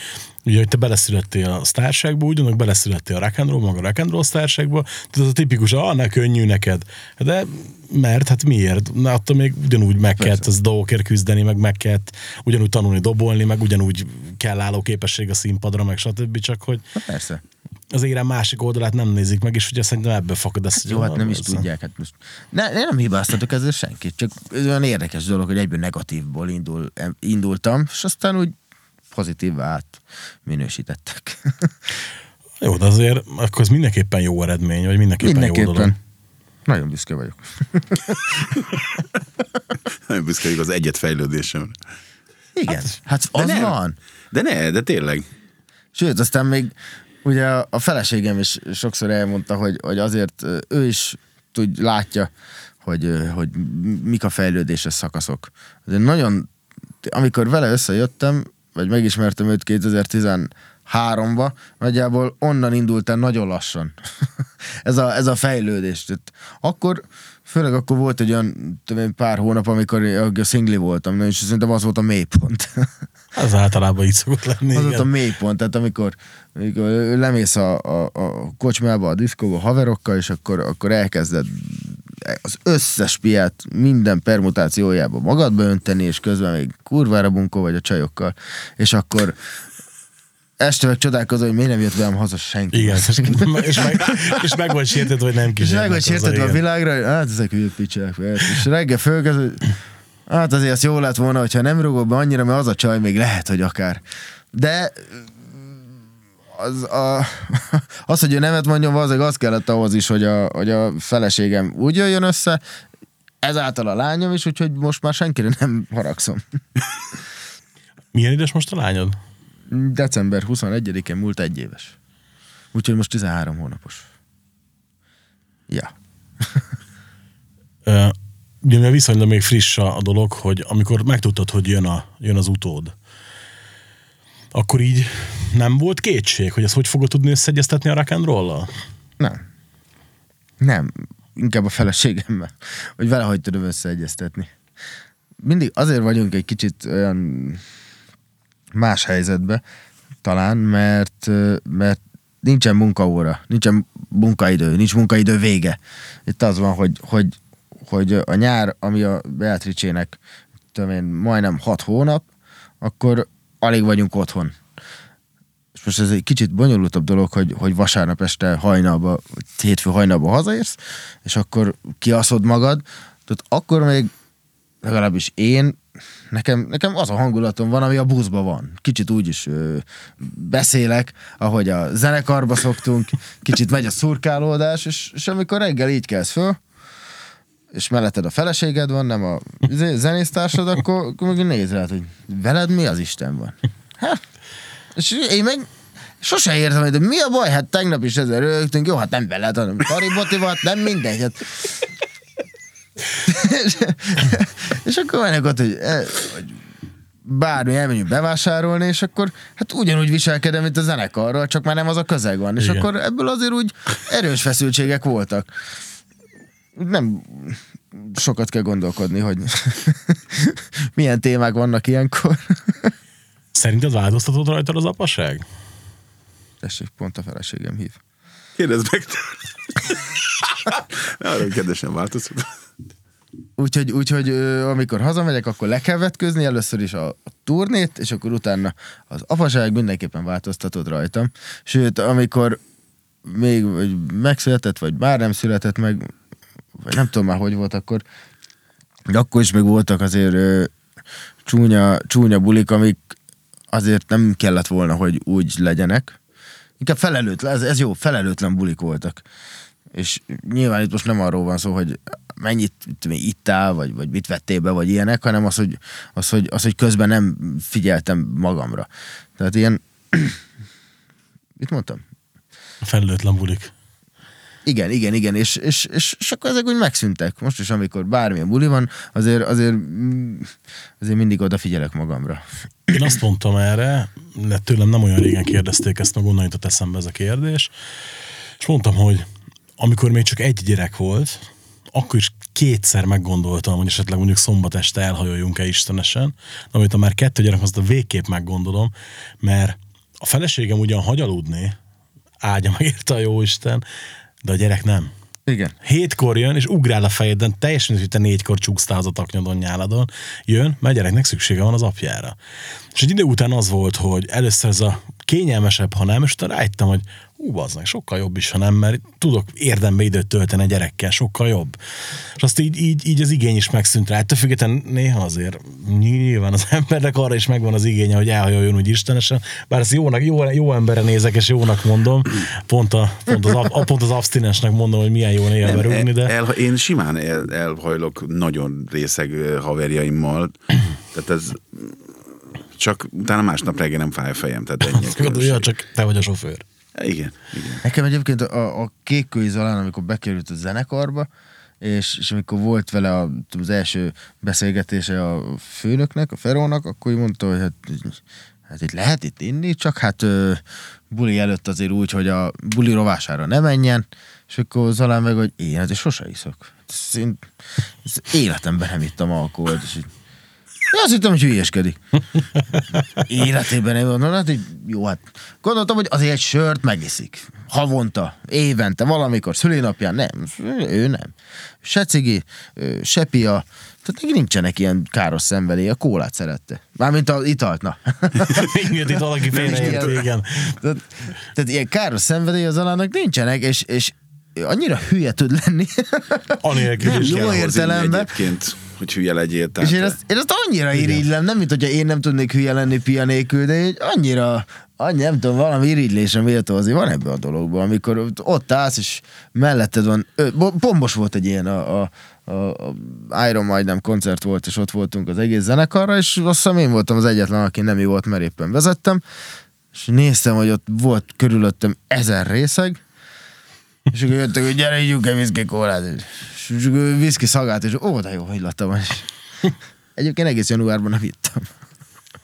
ugye, hogy te beleszülettél a sztárságba, ugyanúgy beleszülettél a rock and roll, maga a rock and roll sztárságba. Tehát ez a tipikus, ah, ne könnyű neked. De mert, hát miért? Na, attól még ugyanúgy meg kellett az dolgokért küzdeni, meg meg kellett ugyanúgy tanulni dobolni, meg ugyanúgy kell álló képesség a színpadra, meg stb. Csak hogy persze. az érem másik oldalát nem nézik meg, és ugye szerintem ebből fakad ez. Jó, hát nem is tudják. Hát most ne, én nem hibáztatok ezzel senkit, csak ez olyan érdekes dolog, hogy egyből negatívból indul, indultam, és aztán úgy pozitívvá át minősítettek. (laughs) Jó, de azért akkor ez mindenképpen jó eredmény, vagy mindenképpen, jó dolog. Mindenképpen. Nagyon büszke vagyok. (laughs) Nagyon büszke vagyok az egyet fejlődésemre. Igen, hát az nem. van. De ne, de tényleg. Sőt, aztán még ugye a- feleségem is sokszor elmondta, hogy, hogy azért ő is tud, látja, hogy, hogy mik a fejlődéses szakaszok. Azért nagyon, amikor vele összejöttem, vagy megismertem őt 2013-ba, nagyjából onnan indult el nagyon lassan. (laughs) ez, a, ez a fejlődés. Tehát akkor, főleg akkor volt egy olyan tudom pár hónap, amikor a szingli voltam, és szerintem az volt a mélypont. (laughs) Ez általában így szokott lenni. Az volt a mélypont, tehát amikor, amikor lemész a, a, a kocsmába, a diszkóba haverokkal, és akkor, akkor elkezded az összes piát minden permutációjába magadba önteni, és közben még kurvára bunkó vagy a csajokkal, és akkor este meg csodálkozol, hogy miért nem jött velem haza senki. Igen, és, és, meg, és meg vagy sértetve, hogy nem És kísérnek. meg vagy haza, sértetve a világra, hogy hát ezek hülye picsák. És reggel fölkezd, hogy hát azért az jó lett volna, hogyha nem rúgok be annyira, mert az a csaj még lehet, hogy akár. De az, a, (laughs) az, hogy ő nemet mondjon, valószínűleg az kellett ahhoz is, hogy a, hogy a feleségem úgy jöjjön össze, ezáltal a lányom is, úgyhogy most már senkire nem haragszom. (laughs) Milyen édes most a lányod? December 21-én múlt egy éves. Úgyhogy most 13 hónapos. Ja. (laughs) Ugye mivel viszonylag még friss a dolog, hogy amikor megtudtad, hogy jön, a, jön az utód, akkor így nem volt kétség, hogy ezt hogy fogod tudni összeegyeztetni a rock and roll Nem. Nem. Inkább a feleségemmel. Hogy vele hogy tudom összeegyeztetni. Mindig azért vagyunk egy kicsit olyan más helyzetbe, talán, mert, mert nincsen munkaóra, nincsen munkaidő, nincs munkaidő vége. Itt az van, hogy, hogy, hogy a nyár, ami a Beatrice-nek majdnem hat hónap, akkor alig vagyunk otthon. És most ez egy kicsit bonyolultabb dolog, hogy, hogy vasárnap este hajnalba, hétfő hajnalba hazaérsz, és akkor kiaszod magad. Tehát akkor még legalábbis én, nekem, nekem az a hangulatom van, ami a buszban van. Kicsit úgy is ö, beszélek, ahogy a zenekarba szoktunk, kicsit megy a szurkálódás, és, és amikor reggel így kelsz föl, és melletted a feleséged van, nem a izé, zenésztársad, akkor, akkor meg néz rád, hogy veled mi az Isten van? Hát, és én meg sose értem, hogy de mi a baj? Hát tegnap is ezzel rögtünk, jó, hát nem veled, hanem Karibotival, hát nem mindegy. Hát. és, (laughs) és akkor mennek ott, hogy, eh, hogy bármi elmenjünk bevásárolni, és akkor hát ugyanúgy viselkedem, mint a zenekarral, csak már nem az a közeg van. És Igen. akkor ebből azért úgy erős feszültségek voltak. Nem sokat kell gondolkodni, hogy (laughs) milyen témák vannak ilyenkor. Szerinted változtatott rajtad az apaság? Tessék, pont a feleségem hív. Kérdezd meg. Arra, hogy kedvesen változtat. Úgyhogy, úgyhogy amikor hazamegyek, akkor le kell vetközni először is a, a turnét, és akkor utána az apaság mindenképpen változtatott rajtam. Sőt, amikor még vagy megszületett, vagy már nem született meg, vagy nem tudom már, hogy volt akkor, de akkor is még voltak azért ö, csúnya, csúnya bulik, amik azért nem kellett volna, hogy úgy legyenek. Inkább felelőtlen, ez, ez jó, felelőtlen bulik voltak. És nyilván itt most nem arról van szó, hogy mennyit ittál, vagy, vagy mit vettél be, vagy ilyenek, hanem az hogy, az, hogy, az, hogy közben nem figyeltem magamra. Tehát ilyen... (clears throat) mit mondtam? Felelőtlen bulik. Igen, igen, igen, és, és, és, és akkor ezek úgy megszűntek. Most is, amikor bármilyen buli van, azért, azért, mm, azért mindig odafigyelek magamra. Én azt mondtam erre, de tőlem nem olyan régen kérdezték ezt, meg onnan jutott eszembe ez a kérdés, és mondtam, hogy amikor még csak egy gyerek volt, akkor is kétszer meggondoltam, hogy esetleg mondjuk szombat este elhajoljunk-e istenesen, de amit már kettő gyerek, azt a végképp meggondolom, mert a feleségem ugyan hagy aludni, áldja meg érte a jó Isten, de a gyerek nem. Igen. Hétkor jön, és ugrál a fejedben, teljesen, hogy te négykor csúsztál az a taknyodon nyáladon, jön, mert a gyereknek szüksége van az apjára. És egy idő után az volt, hogy először ez a kényelmesebb, ha nem, és utána rájöttem, hogy hú, bazdmeg, sokkal jobb is, ha nem, mert tudok érdembe időt tölteni a gyerekkel, sokkal jobb. És azt így, így, így az igény is megszűnt rá. Ettől függetlenül néha azért nyilván az (laughs) embernek arra is megvan az igénye, hogy elhajoljon úgy istenesen, bár ezt jónak, jó, jó emberre nézek, és jónak mondom, pont, a, pont, az, a, pont az abstinensnek mondom, hogy milyen jó néha berúgni, de... el, én simán el, elhajlok nagyon részeg haverjaimmal, tehát ez csak utána másnap reggel nem fáj a fejem, tehát ennyi a Ja, csak te vagy a sofőr. Igen, igen. Nekem egyébként a, a kékkői Zalán, amikor bekerült a zenekarba, és, és amikor volt vele a, az első beszélgetése a főnöknek, a Ferónak, akkor mondta, hogy hát, hát itt lehet itt inni, csak hát ö, buli előtt azért úgy, hogy a buli rovására ne menjen, és akkor Zalán meg, hogy én hát sose iszok. Ez, én, ez életemben nem ittam alkoholt, és így, én azt hittem, hogy hülyeskedik. Életében nem mondom, hát így, jó, hát gondoltam, hogy azért egy sört megiszik. Havonta, évente, valamikor, szülinapján, nem, ő nem. Se cigi, se pia, tehát neki nincsenek ilyen káros szenvedély, a kólát szerette. Mármint az italt, na. (laughs) Igen, itt valaki félreért, igen. tehát, tehát ilyen káros szenvedély az alának nincsenek, és, és annyira hülye tud lenni. Anélkül is Jó értelemben. Egyébként, hogy hülye legyél. Tehát És én ezt, én ezt annyira irigylem, nem mint hogyha én nem tudnék hülye lenni pia nélkül, de így annyira, annyi, nem tudom, valami irigylésre méltó azért van ebben a dologban, amikor ott állsz, és melletted van, ö, bo- bombos volt egy ilyen, a, a, a, Iron majdnem koncert volt, és ott voltunk az egész zenekarra, és azt hiszem én voltam az egyetlen, aki nem volt, mert éppen vezettem, és néztem, hogy ott volt körülöttem ezer részeg, (laughs) és akkor jöttek, hogy gyere, ígyunk egy viszki kólát. És akkor viszki szagát, és ó, de jó, hogy lattam. (laughs) Egyébként egész januárban nem ittam.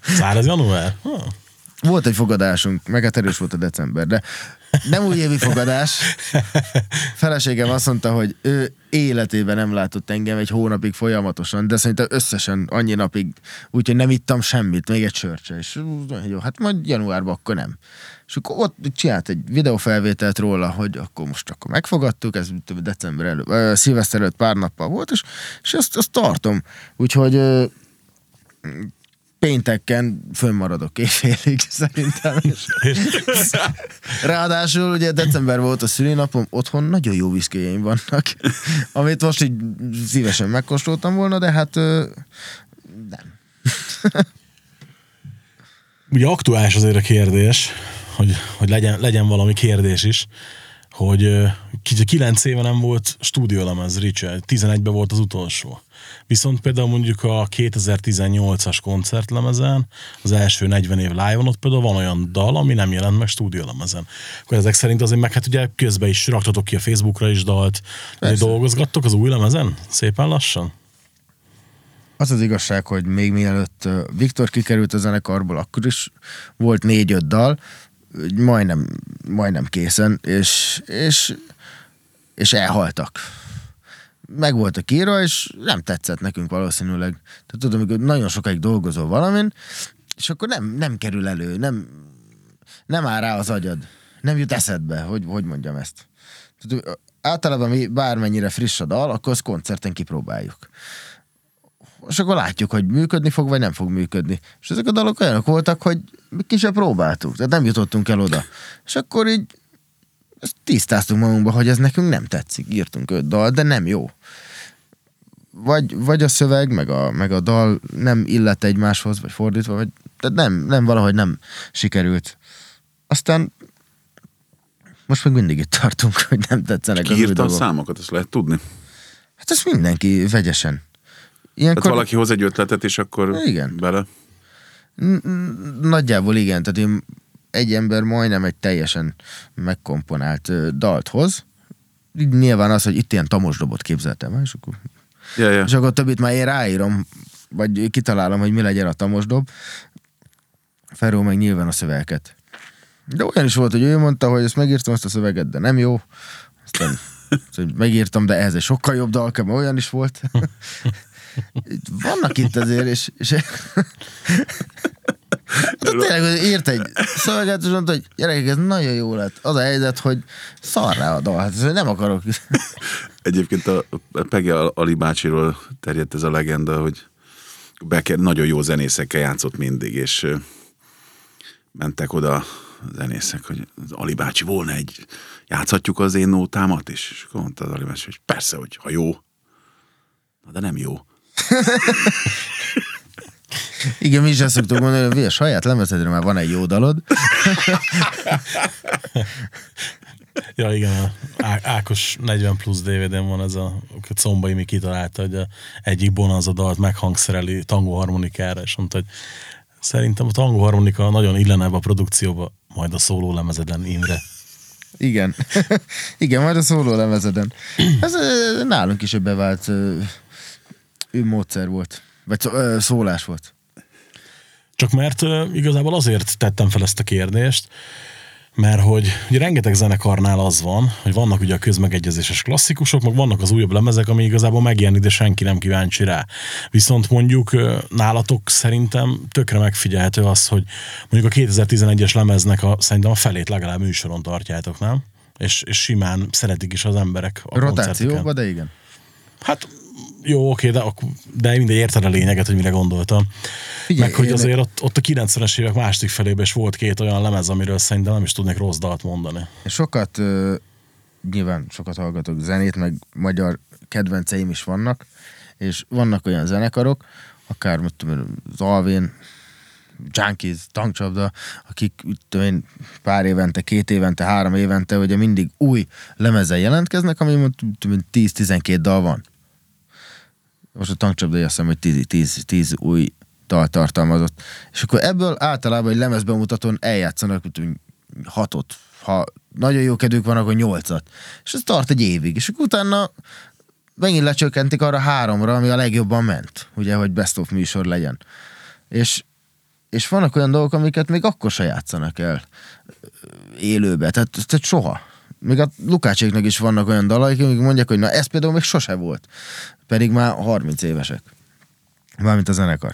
Száraz január? Ha. Volt egy fogadásunk, meg hát erős volt a december, de nem újévi fogadás. Feleségem azt mondta, hogy ő életében nem látott engem egy hónapig folyamatosan, de szerintem összesen annyi napig, úgyhogy nem ittam semmit, még egy sört se. És jó, hát majd januárban akkor nem. És akkor ott csinált egy videófelvételt róla, hogy akkor most akkor megfogadtuk, ez december előtt, ö, szilveszter előtt pár nappal volt, és, és ezt, ezt tartom. Úgyhogy pénteken fönnmaradok éjfélig (laughs) szerintem. És Ráadásul ugye december volt a szülinapom, otthon nagyon jó viszkéjeim vannak, (laughs) amit most így szívesen megkóstoltam volna, de hát nem. (laughs) Ugye aktuális azért a kérdés, hogy, hogy legyen, legyen valami kérdés is, hogy ö, ki- kilenc éve nem volt stúdiólemez Richard, 11-ben volt az utolsó. Viszont például mondjuk a 2018-as koncertlemezen, az első 40 év live-on, ott például van olyan dal, ami nem jelent meg stúdiólemezen. Akkor ezek szerint azért meg hát ugye közben is raktatok ki a Facebookra is dalt, Persze. dolgozgattok az új lemezen? Szépen lassan? Az az igazság, hogy még mielőtt Viktor kikerült a zenekarból, akkor is volt négy-öt dal, majdnem, majdnem készen, és, és, és elhaltak. Meg voltak írva, és nem tetszett nekünk valószínűleg. Tehát tudom, amikor nagyon sokáig dolgozol valamin, és akkor nem, nem kerül elő, nem, nem áll rá az agyad. Nem jut eszedbe, hogy, hogy mondjam ezt. Tehát, általában mi bármennyire friss a dal, akkor azt koncerten kipróbáljuk és akkor látjuk, hogy működni fog, vagy nem fog működni. És ezek a dalok olyanok voltak, hogy ki sem próbáltuk, tehát nem jutottunk el oda. És akkor így ezt tisztáztunk magunkba, hogy ez nekünk nem tetszik. Írtunk öt dal, de nem jó. Vagy, vagy a szöveg, meg a, meg a dal nem illet egymáshoz, vagy fordítva, vagy, tehát nem, nem, valahogy nem sikerült. Aztán most még mindig itt tartunk, (laughs) hogy nem tetszenek az Ki új írta a számokat, ezt lehet tudni. Hát ezt mindenki vegyesen. Ilyenkor... Tehát valaki hoz egy ötletet, és akkor Igen. bele. Nagyjából igen, tehát én egy ember majdnem egy teljesen megkomponált dalt hoz. Nyilván az, hogy itt ilyen tamos dobot képzeltem el, és akkor, Ja, ja. és akkor többit már én ráírom, vagy kitalálom, hogy mi legyen a tamos dob. Feró meg nyilván a szövegeket. De olyan is volt, hogy ő mondta, hogy ezt megírtam ezt a szöveget, de nem jó. Aztán (laughs) hogy megírtam, de ehhez egy sokkal jobb dal kell, mert olyan is volt. (laughs) Vannak itt azért, és, és Hát tényleg, hogy írt egy és mondta, hogy gyerekek, ez nagyon jó lett. Az a helyzet, hogy szar rá a dal. Hát nem akarok. Egyébként a Pege Ali bácsiról terjedt ez a legenda, hogy Becker nagyon jó zenészekkel játszott mindig, és mentek oda a zenészek, hogy az Ali bácsi volna egy, játszhatjuk az én nótámat is? És akkor mondta az Ali bácsi, hogy persze, hogy ha jó. De nem jó. (laughs) Igen, mi is ezt szoktuk mondani, hogy a saját lemezedre már van egy jó dalod. Ja, igen, a Ákos 40 plusz DVD-n van ez a, a Combai mi kitalálta, hogy a egyik bonanza dalt meghangszereli tangó harmonikára, és mondta, hogy szerintem a tangó harmonika nagyon illene a produkcióba, majd a szóló lemezeden Imre. Igen. (laughs) Igen, majd a szóló lemezeden. Ez nálunk is egy bevált ő módszer volt. Vagy szólás volt. Csak mert igazából azért tettem fel ezt a kérdést, mert hogy ugye rengeteg zenekarnál az van, hogy vannak ugye a közmegegyezéses klasszikusok, meg vannak az újabb lemezek, ami igazából megjelenik, de senki nem kíváncsi rá. Viszont mondjuk nálatok szerintem tökre megfigyelhető az, hogy mondjuk a 2011-es lemeznek a, szerintem a felét legalább műsoron tartjátok, nem? És, és simán szeretik is az emberek a Rotációba, de igen. Hát jó, oké, de, de mindegy érted a lényeget, hogy mire gondoltam. Figyelj, Meg hogy azért ott, ott a 90-es évek második felében is volt két olyan lemez, amiről szerintem nem is tudnék rossz dalt mondani. Sokat, nyilván sokat hallgatok zenét, meg magyar kedvenceim is vannak, és vannak olyan zenekarok, akár mit tudom, az Alvin, Junkies, tankcsapda, akik tudom én, pár évente, két évente, három évente, ugye mindig új lemezen jelentkeznek, ami 10-12 dal van most a tankcsapdai azt hiszem, hogy 10, 10, 10 új dal tartalmazott. És akkor ebből általában egy lemezbemutatón eljátszanak hatot, ha nagyon jó kedvük van, akkor nyolcat. És ez tart egy évig. És akkor utána megint lecsökkentik arra háromra, ami a legjobban ment, ugye, hogy best of műsor legyen. És, és vannak olyan dolgok, amiket még akkor se játszanak el élőbe, tehát, tehát soha. Még a Lukácséknak is vannak olyan dalaik, amik mondják, hogy na ez például még sose volt. Pedig már 30 évesek. Mármint a zenekar.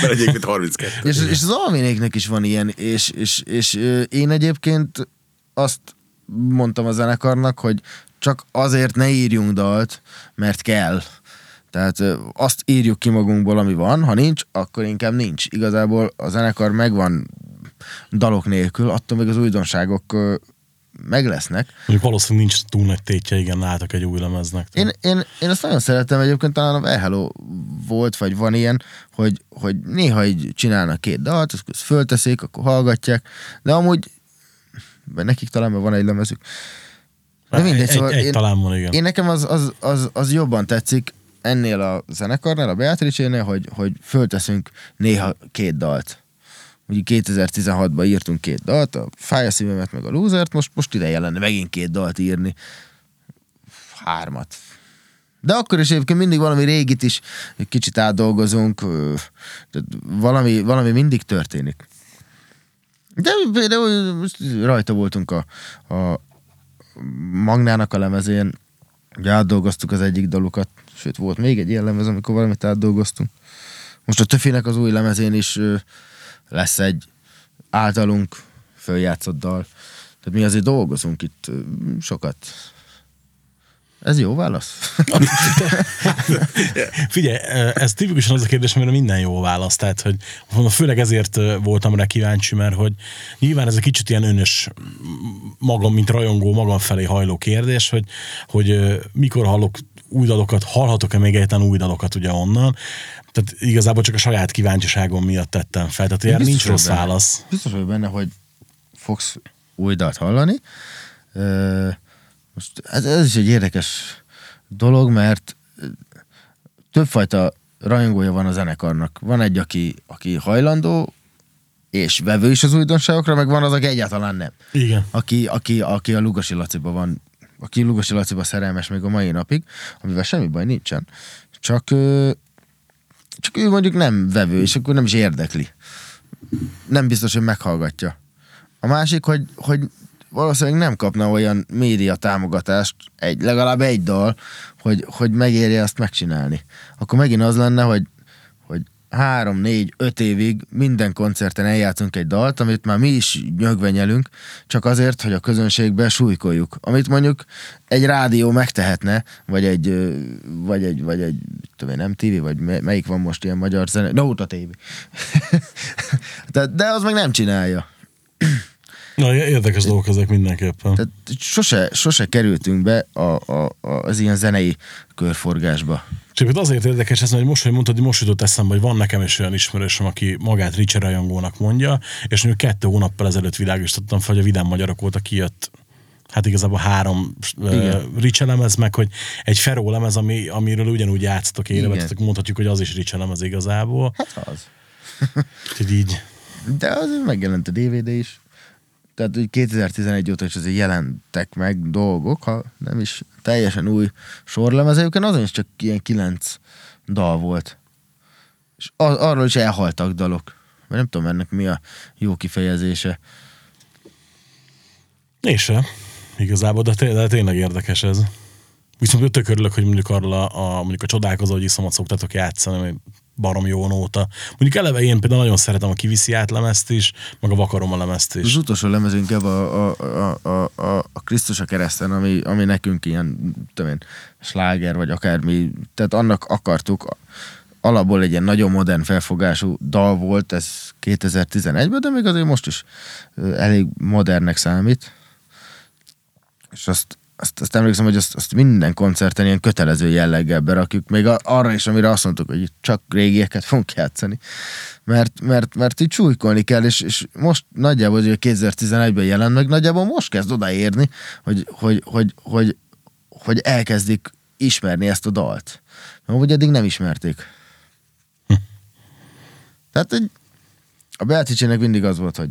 Mert egyébként 32. és, és az Alvinéknek is van ilyen, és, és, és én egyébként azt mondtam a zenekarnak, hogy csak azért ne írjunk dalt, mert kell. Tehát azt írjuk ki magunkból, ami van, ha nincs, akkor inkább nincs. Igazából a zenekar megvan dalok nélkül, attól még az újdonságok meg lesznek. Mondjuk valószínűleg nincs túl nagy tétje, igen, látok egy új lemeznek. Én, én, én azt nagyon szeretem, egyébként talán a Hello volt, vagy van ilyen, hogy, hogy néha így csinálnak két dalt, azt fölteszik, akkor hallgatják, de amúgy nekik talán van egy lemezük. De mindegy, egy, szóval egy, én, talán van, igen. Én nekem az, az, az, az jobban tetszik ennél a zenekarnál, a Beatrice-nél, hogy, hogy fölteszünk néha két dalt Ugye 2016-ban írtunk két dalt, a Fáj a szívemet meg a Losert, most, most ideje lenne megint két dalt írni. Hármat. De akkor is egyébként mindig valami régit is kicsit átdolgozunk, tehát valami, valami mindig történik. De például most rajta voltunk a, a Magnának a lemezén, ugye átdolgoztuk az egyik dalukat, sőt volt még egy ilyen lemez, amikor valamit átdolgoztunk. Most a Töfinek az új lemezén is lesz egy általunk följátszott dal. Tehát mi azért dolgozunk itt sokat. Ez jó válasz? (laughs) Figyelj, ez tipikusan az a kérdés, amire minden jó válasz. Tehát, hogy főleg ezért voltam rá kíváncsi, mert hogy nyilván ez egy kicsit ilyen önös magam, mint rajongó, magam felé hajló kérdés, hogy, hogy mikor hallok új dalokat, hallhatok-e még egyetlen új dalokat ugye onnan. Tehát igazából csak a saját kíváncsiságom miatt tettem fel. Tehát ilyen nincs rossz benne, válasz. Biztos vagyok benne, hogy fogsz új dalt hallani. Most ez, ez is egy érdekes dolog, mert többfajta rajongója van a zenekarnak. Van egy, aki, aki hajlandó, és vevő is az újdonságokra, meg van az, aki egyáltalán nem. Igen. Aki, aki, aki a Lugasi Laciba van, aki Lugasi Laciba szerelmes még a mai napig, amivel semmi baj nincsen. Csak csak ő mondjuk nem vevő, és akkor nem is érdekli. Nem biztos, hogy meghallgatja. A másik, hogy, hogy valószínűleg nem kapna olyan média támogatást, egy, legalább egy dal, hogy, hogy megérje azt megcsinálni. Akkor megint az lenne, hogy három, négy, öt évig minden koncerten eljátszunk egy dalt, amit már mi is nyögvenyelünk, csak azért, hogy a közönségbe súlykoljuk. Amit mondjuk egy rádió megtehetne, vagy egy, vagy egy, vagy egy tudom én, nem TV, vagy melyik van most ilyen magyar zene, Nóta TV. (laughs) de, de az meg nem csinálja. Na, érdekes dolgok ezek mindenképpen. Tehát sose, sose kerültünk be a, a, a, az ilyen zenei körforgásba. Csak azért érdekes ez, hogy most, hogy mondtad, hogy most jutott eszembe, hogy van nekem is olyan ismerősöm, aki magát Richard rajongónak mondja, és mondjuk kettő hónappal ezelőtt világosítottam fel, hogy a Vidám Magyarok óta kijött hát igazából három uh, lemez, meg hogy egy Feró lemez, ami, amiről ugyanúgy játsztok élve, mondhatjuk, hogy az is Ricse lemez igazából. Hát az. Úgyhogy így. De az megjelent a DVD is tehát hogy 2011 óta is azért jelentek meg dolgok, ha nem is teljesen új sorlemez, egyébként azon is csak ilyen kilenc dal volt. és ar- arról is elhaltak dalok. Vagy nem tudom ennek mi a jó kifejezése. És se. Igazából, de, té- de tényleg érdekes ez. Viszont tök örülök, hogy mondjuk arról a, a, mondjuk a csodálkozó, hogy iszomot szoktatok játszani, hogy barom jó nóta. Mondjuk eleve én például nagyon szeretem a kiviszi átlemezt is, meg a vakarom a lemezt Az is. utolsó lemezünk a, a, a, a, a, a Krisztus a kereszten, ami, ami nekünk ilyen, tudom én, sláger, vagy akármi, tehát annak akartuk, alapból egy ilyen nagyon modern felfogású dal volt, ez 2011-ben, de még azért most is elég modernnek számít. És azt, azt, azt emlékszem, hogy azt, azt minden koncerten ilyen kötelező jelleggel berakjuk, még arra is, amire azt mondtuk, hogy csak régieket fogunk játszani. Mert, mert, mert így súlykolni kell, és, és most nagyjából, hogy 2011-ben jelent meg, nagyjából most kezd odaérni, hogy, hogy, hogy, hogy, hogy elkezdik ismerni ezt a dalt. Mert úgy eddig nem ismerték. Tehát egy, a Beatrice-nek mindig az volt, hogy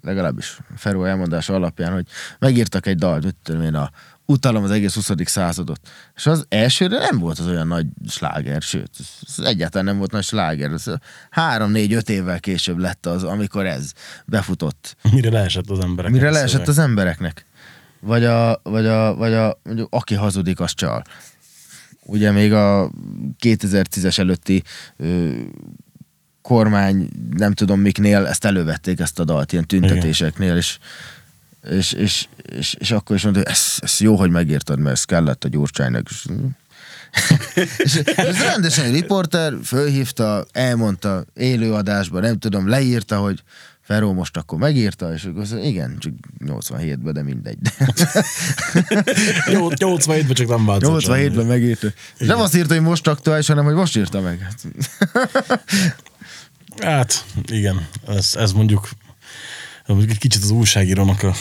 legalábbis Feró elmondása alapján, hogy megírtak egy dalt, mit tudom én, a utalom az egész 20. századot. És az elsőre nem volt az olyan nagy sláger, sőt, ez egyáltalán nem volt nagy sláger. Ez három, négy, öt évvel később lett az, amikor ez befutott. Mire leesett az emberek. Mire leesett az embereknek? Vagy a, vagy a, vagy a mondjuk, aki hazudik, az csal. Ugye még a 2010-es előtti ö, kormány, nem tudom miknél, ezt elővették ezt a dalt, ilyen tüntetéseknél, és, és, és, és, és, akkor is mondta, hogy ez, ez jó, hogy megírtad, mert ez kellett a Gyurcsánynak. És, (laughs) és ez rendesen egy riporter fölhívta, elmondta élőadásban, nem tudom, leírta, hogy Feró most akkor megírta, és akkor azt mondja, igen, csak 87-ben, de mindegy. (laughs) 87-ben csak nem változott. 87-ben megírta. És nem azt írta, hogy most aktuális, hanem hogy most írta meg. Hát, igen, ez, ez mondjuk, kicsit az újságírónak a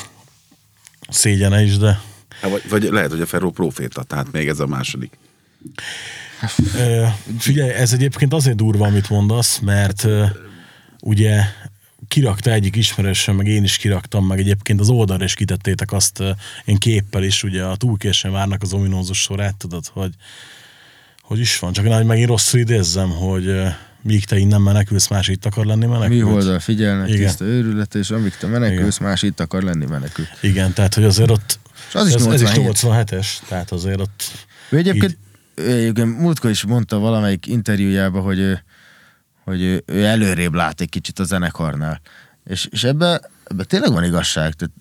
szégyene is, de Hát, vagy, vagy lehet, hogy a Ferro proféta, tehát még ez a második. Figyelj, ez egyébként azért durva, amit mondasz, mert ugye kirakta egyik ismerősöm, meg én is kiraktam, meg egyébként az oldalra is kitettétek azt én képpel is, ugye a túlkésen várnak az ominózus sorát, tudod, hogy hogy is van, csak hogy megint rosszul idézzem, hogy míg te innen menekülsz, más itt akar lenni Mi menekült. oldal figyelnek, Igen. tiszta őrület, és amíg te menekülsz, más itt akar lenni menekül. Igen, tehát hogy azért ott És az is ez, ez is 87. 87-es, tehát azért ott Ő egyébként, ő egyébként múltkor is mondta valamelyik interjújában, hogy ő, hogy ő, ő előrébb lát egy kicsit a zenekarnál. És, és ebbe, ebbe tényleg van igazság. Tehát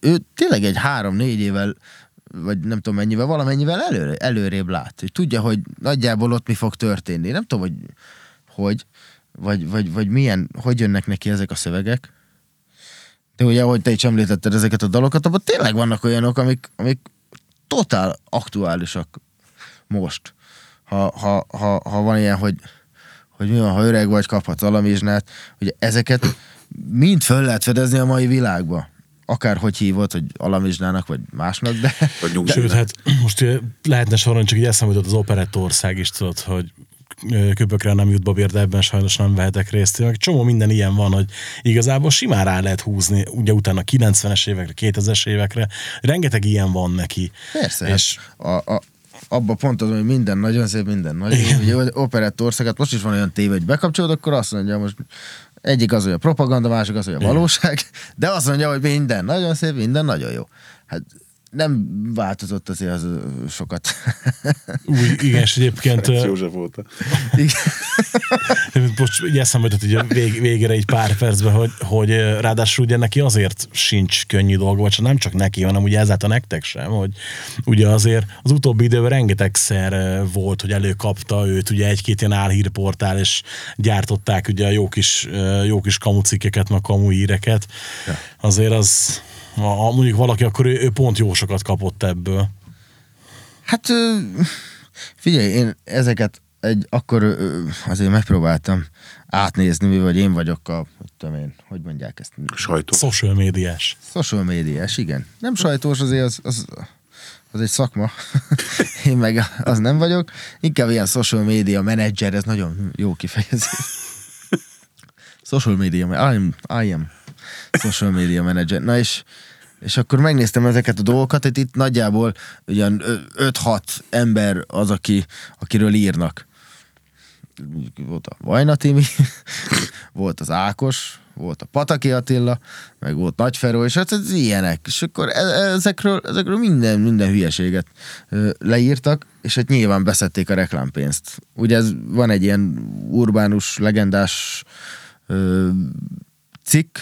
ő tényleg egy három-négy évvel vagy nem tudom mennyivel, valamennyivel elő, előrébb lát. Tudja, hogy nagyjából ott mi fog történni. Nem tudom, hogy hogy, vagy, vagy, vagy milyen, hogy jönnek neki ezek a szövegek. De ugye, ahogy te is említetted ezeket a dalokat, abban tényleg vannak olyanok, amik, amik totál aktuálisak most. Ha, ha, ha, ha van ilyen, hogy, hogy mi van, ha öreg vagy, kaphatsz alamizsnát, ugye ezeket mind föl lehet fedezni a mai világba. Akár hogy hívod, hogy alamizsnának, vagy másnak, de Vagy nyugdíj. Sőt, hát most lehetne sorolni, csak így eszembe jutott az Operettország is, tudod, hogy köpökre nem jut babér, de ebben sajnos nem vehetek részt. Meg csomó minden ilyen van, hogy igazából simán rá lehet húzni, ugye utána 90-es évekre, 2000-es évekre, rengeteg ilyen van neki. Persze, És és a, a, abba pont az, hogy minden nagyon szép, minden nagyon jó. Ugye operett országát most is van olyan tévé, hogy bekapcsolod, akkor azt mondja, most egyik az, hogy a propaganda, másik az, hogy a valóság, de azt mondja, hogy minden nagyon szép, minden nagyon jó. Hát nem változott azért az sokat. úgy, igen, és egyébként ö, József volt. Most (laughs) így eszembe jutott így a vég, végére egy pár percben, hogy, hogy ráadásul ugye neki azért sincs könnyű dolga, vagy nem csak neki, hanem ugye ezáltal nektek sem, hogy ugye azért az utóbbi időben rengetegszer volt, hogy előkapta őt ugye egy-két ilyen álhírportál, és gyártották ugye a jó kis, jó kis kamucikkeket, meg kamu híreket. Azért az, ha mondjuk valaki, akkor ő, ő pont jó sokat kapott ebből. Hát figyelj, én ezeket egy, akkor azért megpróbáltam átnézni, mi vagy én vagyok a, hogy tudom én, hogy mondják ezt, Sajtó. Social médiás. social médiás, igen. Nem sajtós, azért az, az, az egy szakma. (laughs) én meg az nem vagyok. Inkább ilyen social media menedzser, ez nagyon jó kifejezés. social media, I am, I am social media manager. Na és, és akkor megnéztem ezeket a dolgokat, hogy itt nagyjából ugyan ö- 5-6 ember az, aki, akiről írnak. volt a Vajna Timi, (laughs) volt az Ákos, volt a Pataki Attila, meg volt Nagyferó, és hát ez ilyenek. És akkor e- ezekről, ezekről minden, minden hülyeséget leírtak, és hát nyilván beszedték a reklámpénzt. Ugye ez van egy ilyen urbánus, legendás cikk,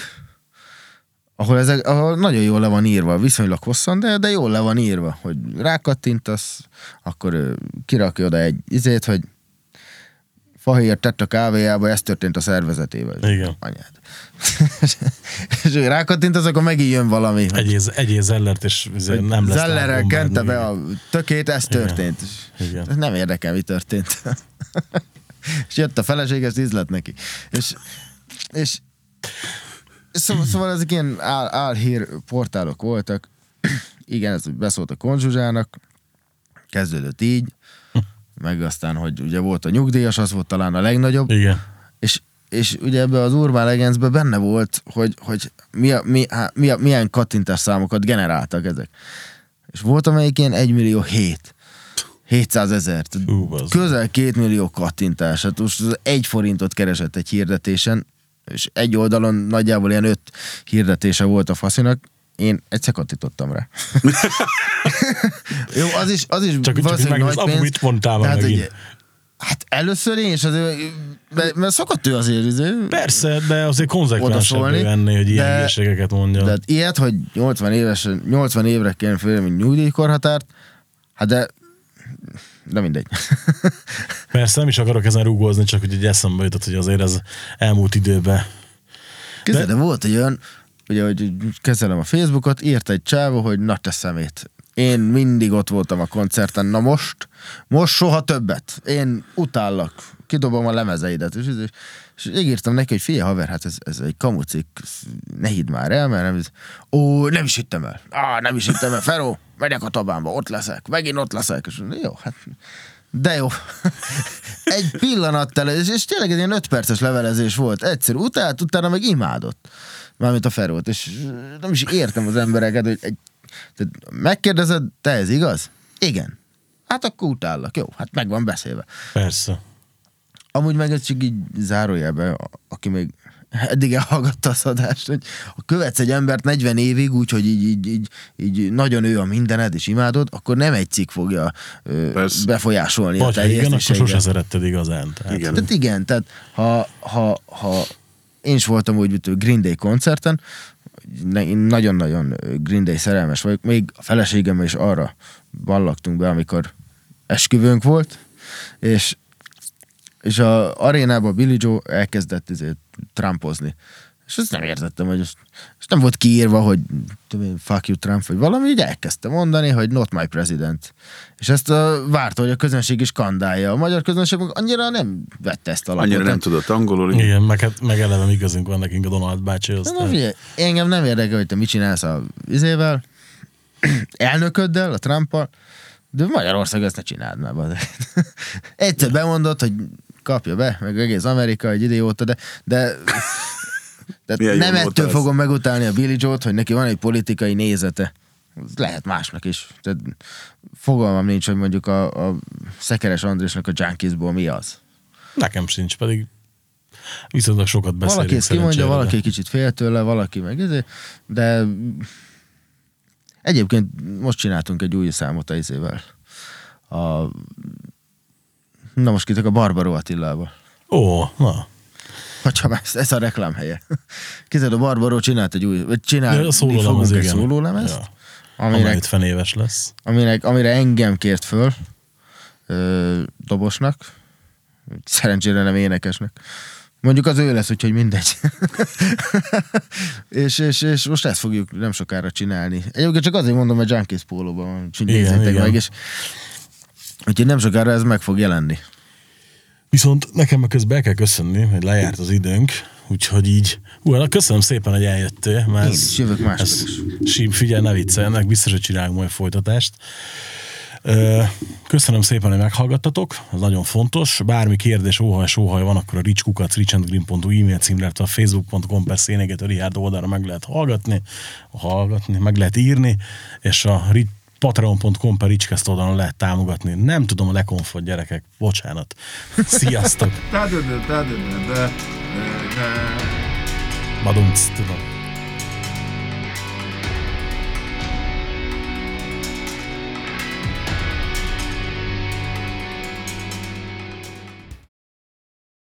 ahol, ezek, ahol nagyon jól le van írva, viszonylag hosszan, de, de jól le van írva, hogy rákattintasz, akkor ő kirakja oda egy izét, hogy Fahér tett a kávéjába, ez történt a szervezetével. Igen. Anyád. (laughs) és ő rákattintasz, akkor megint jön valami. Egyéz, egyéz Zellert, és nem lesz Zellerrel kente be a tökét, ez Igen. történt. Igen. Ez nem érdekel, mi történt. (laughs) és jött a feleség, ez ízlet neki. És, és szóval, szóval ezek ilyen áll, álhír portálok voltak. Igen, ez beszólt a konzsuzsának, kezdődött így, meg aztán, hogy ugye volt a nyugdíjas, az volt talán a legnagyobb, Igen. és, és ugye ebbe az Urban legends benne volt, hogy, hogy mi a, mi, há, mi a, milyen kattintás számokat generáltak ezek. És volt amelyik ilyen 1 millió 7. 700 ezer. Közel 2 millió kattintás. Hát most az egy forintot keresett egy hirdetésen, és egy oldalon nagyjából ilyen öt hirdetése volt a faszinak. Én egyszer kattintottam rá. (laughs) Jó, az is, az is Csak, csak meg, nagy apu pénz. mit mondtál már Tehát, megint? hogy, hát először én is azért, mert, mert szokott ő azért, azért Persze, de azért konzekvensebb ennél, hogy ilyen hülyeségeket mondja. De ilyet, hogy 80 éves, 80 évre kell fölé, mint nyugdíjkorhatárt, hát de, de mindegy. (laughs) Persze nem is akarok ezen rúgózni, csak hogy egy eszembe jutott, hogy azért ez elmúlt időben. Kézzel, de, de volt egy olyan, ugye, hogy kezelem a Facebookot, írt egy csávó, hogy na te szemét. Én mindig ott voltam a koncerten, na most, most soha többet. Én utállak, kidobom a lemezeidet. És, és, és ígírtam neki, hogy figyelj haver, hát ez, ez egy kamucik, ne hidd már el, mert nem, ó, nem is hittem el. Á, nem is hittem el, Feró, megyek a tabámba, ott leszek, megint ott leszek. És jó, hát de jó. (laughs) Egy pillanat tele, és, és tényleg egy ilyen öt perces levelezés volt. Egyszer utált, utána meg imádott. Mármint a Ferót. És nem is értem az embereket, hogy egy, megkérdezed, te ez igaz? Igen. Hát akkor utállak. Jó, hát meg van beszélve. Persze. Amúgy meg ez csak így zárójelben, aki még eddig elhallgatta az adást, hogy ha követsz egy embert 40 évig, úgyhogy így, így, így, így nagyon ő a mindened, és imádod, akkor nem egy cikk fogja ö, Persze. befolyásolni Vagy a ha igen, akkor sose szeretted igazán. Tehát, Igen. Tehát igen, tehát ha, ha, ha én is voltam úgy, mint Green Day koncerten, én nagyon-nagyon Green Day szerelmes vagyok, még a feleségemmel is arra ballaktunk be, amikor esküvőnk volt, és, és a arénában Billy Joe elkezdett ezért trumpozni. És ezt nem értettem, hogy ezt, és nem volt kiírva, hogy tudom én, fuck you Trump, vagy valami, így elkezdte mondani, hogy not my president. És ezt a, várta, hogy a közönség is kandálja. A magyar közönség annyira nem vette ezt a lapot. Annyira nem tudott angolul. igen. Igen, meg, hát, meg eleve igazunk van nekünk a Donald bácsihoz. Na, tehát- figyelj, engem nem érdekel, hogy te mit csinálsz a izével, (clears throat) elnököddel, a Trumpal, de Magyarország ezt ne csináld már. (laughs) Egyszer bemondott, hogy kapja be, meg egész Amerika egy idióta, de, de, de (laughs) Milyen nem ettől ez. fogom megutálni a Billy Joe-t, hogy neki van egy politikai nézete. Ez Lehet másnak is. Tehát fogalmam nincs, hogy mondjuk a, a Szekeres Andrésnak a Junkiesból mi az. Nekem sincs, pedig viszonylag sokat beszélünk Valaki ezt kimondja, valaki kicsit fél tőle, valaki meg ezért, de egyébként most csináltunk egy új számot a izével. A, na most kitek a Barbaró Attilával. Ó, na. Hogyha már ez, ez a reklám helye. (laughs) Képzeld, a Barbaró csinált egy új, vagy csinál, Ja, szólólemez, egy szólólemezt, Ja. Amely 50 éves lesz. aminek, amire engem kért föl, ö, dobosnak, szerencsére nem énekesnek. Mondjuk az ő lesz, úgyhogy mindegy. (laughs) és, és, és, most ezt fogjuk nem sokára csinálni. Egyébként csak azért mondom, hogy Junkies pólóban van, úgyhogy nézzétek meg, és úgyhogy nem sokára ez meg fog jelenni. Viszont nekem meg közben el kell köszönni, hogy lejárt az időnk, úgyhogy így, hát köszönöm szépen, hogy eljöttél, mert Én is jövök máskor ez, is. Sí, figyelj, ne vicceljenek, biztos, hogy csinálunk majd folytatást. Köszönöm szépen, hogy meghallgattatok, ez nagyon fontos. Bármi kérdés, óhaj, sóhaj van, akkor a richkukac, richandgreen.hu e-mail címre, illetve a facebook.com per szénegető Richard oldalra meg lehet hallgatni, hallgatni, meg lehet írni, és a Rich patreon.com per Ricskeszt oldalon lehet támogatni. Nem tudom a lekonfot gyerekek. Bocsánat. (laughs) Sziasztok. de. Badunc, tudom.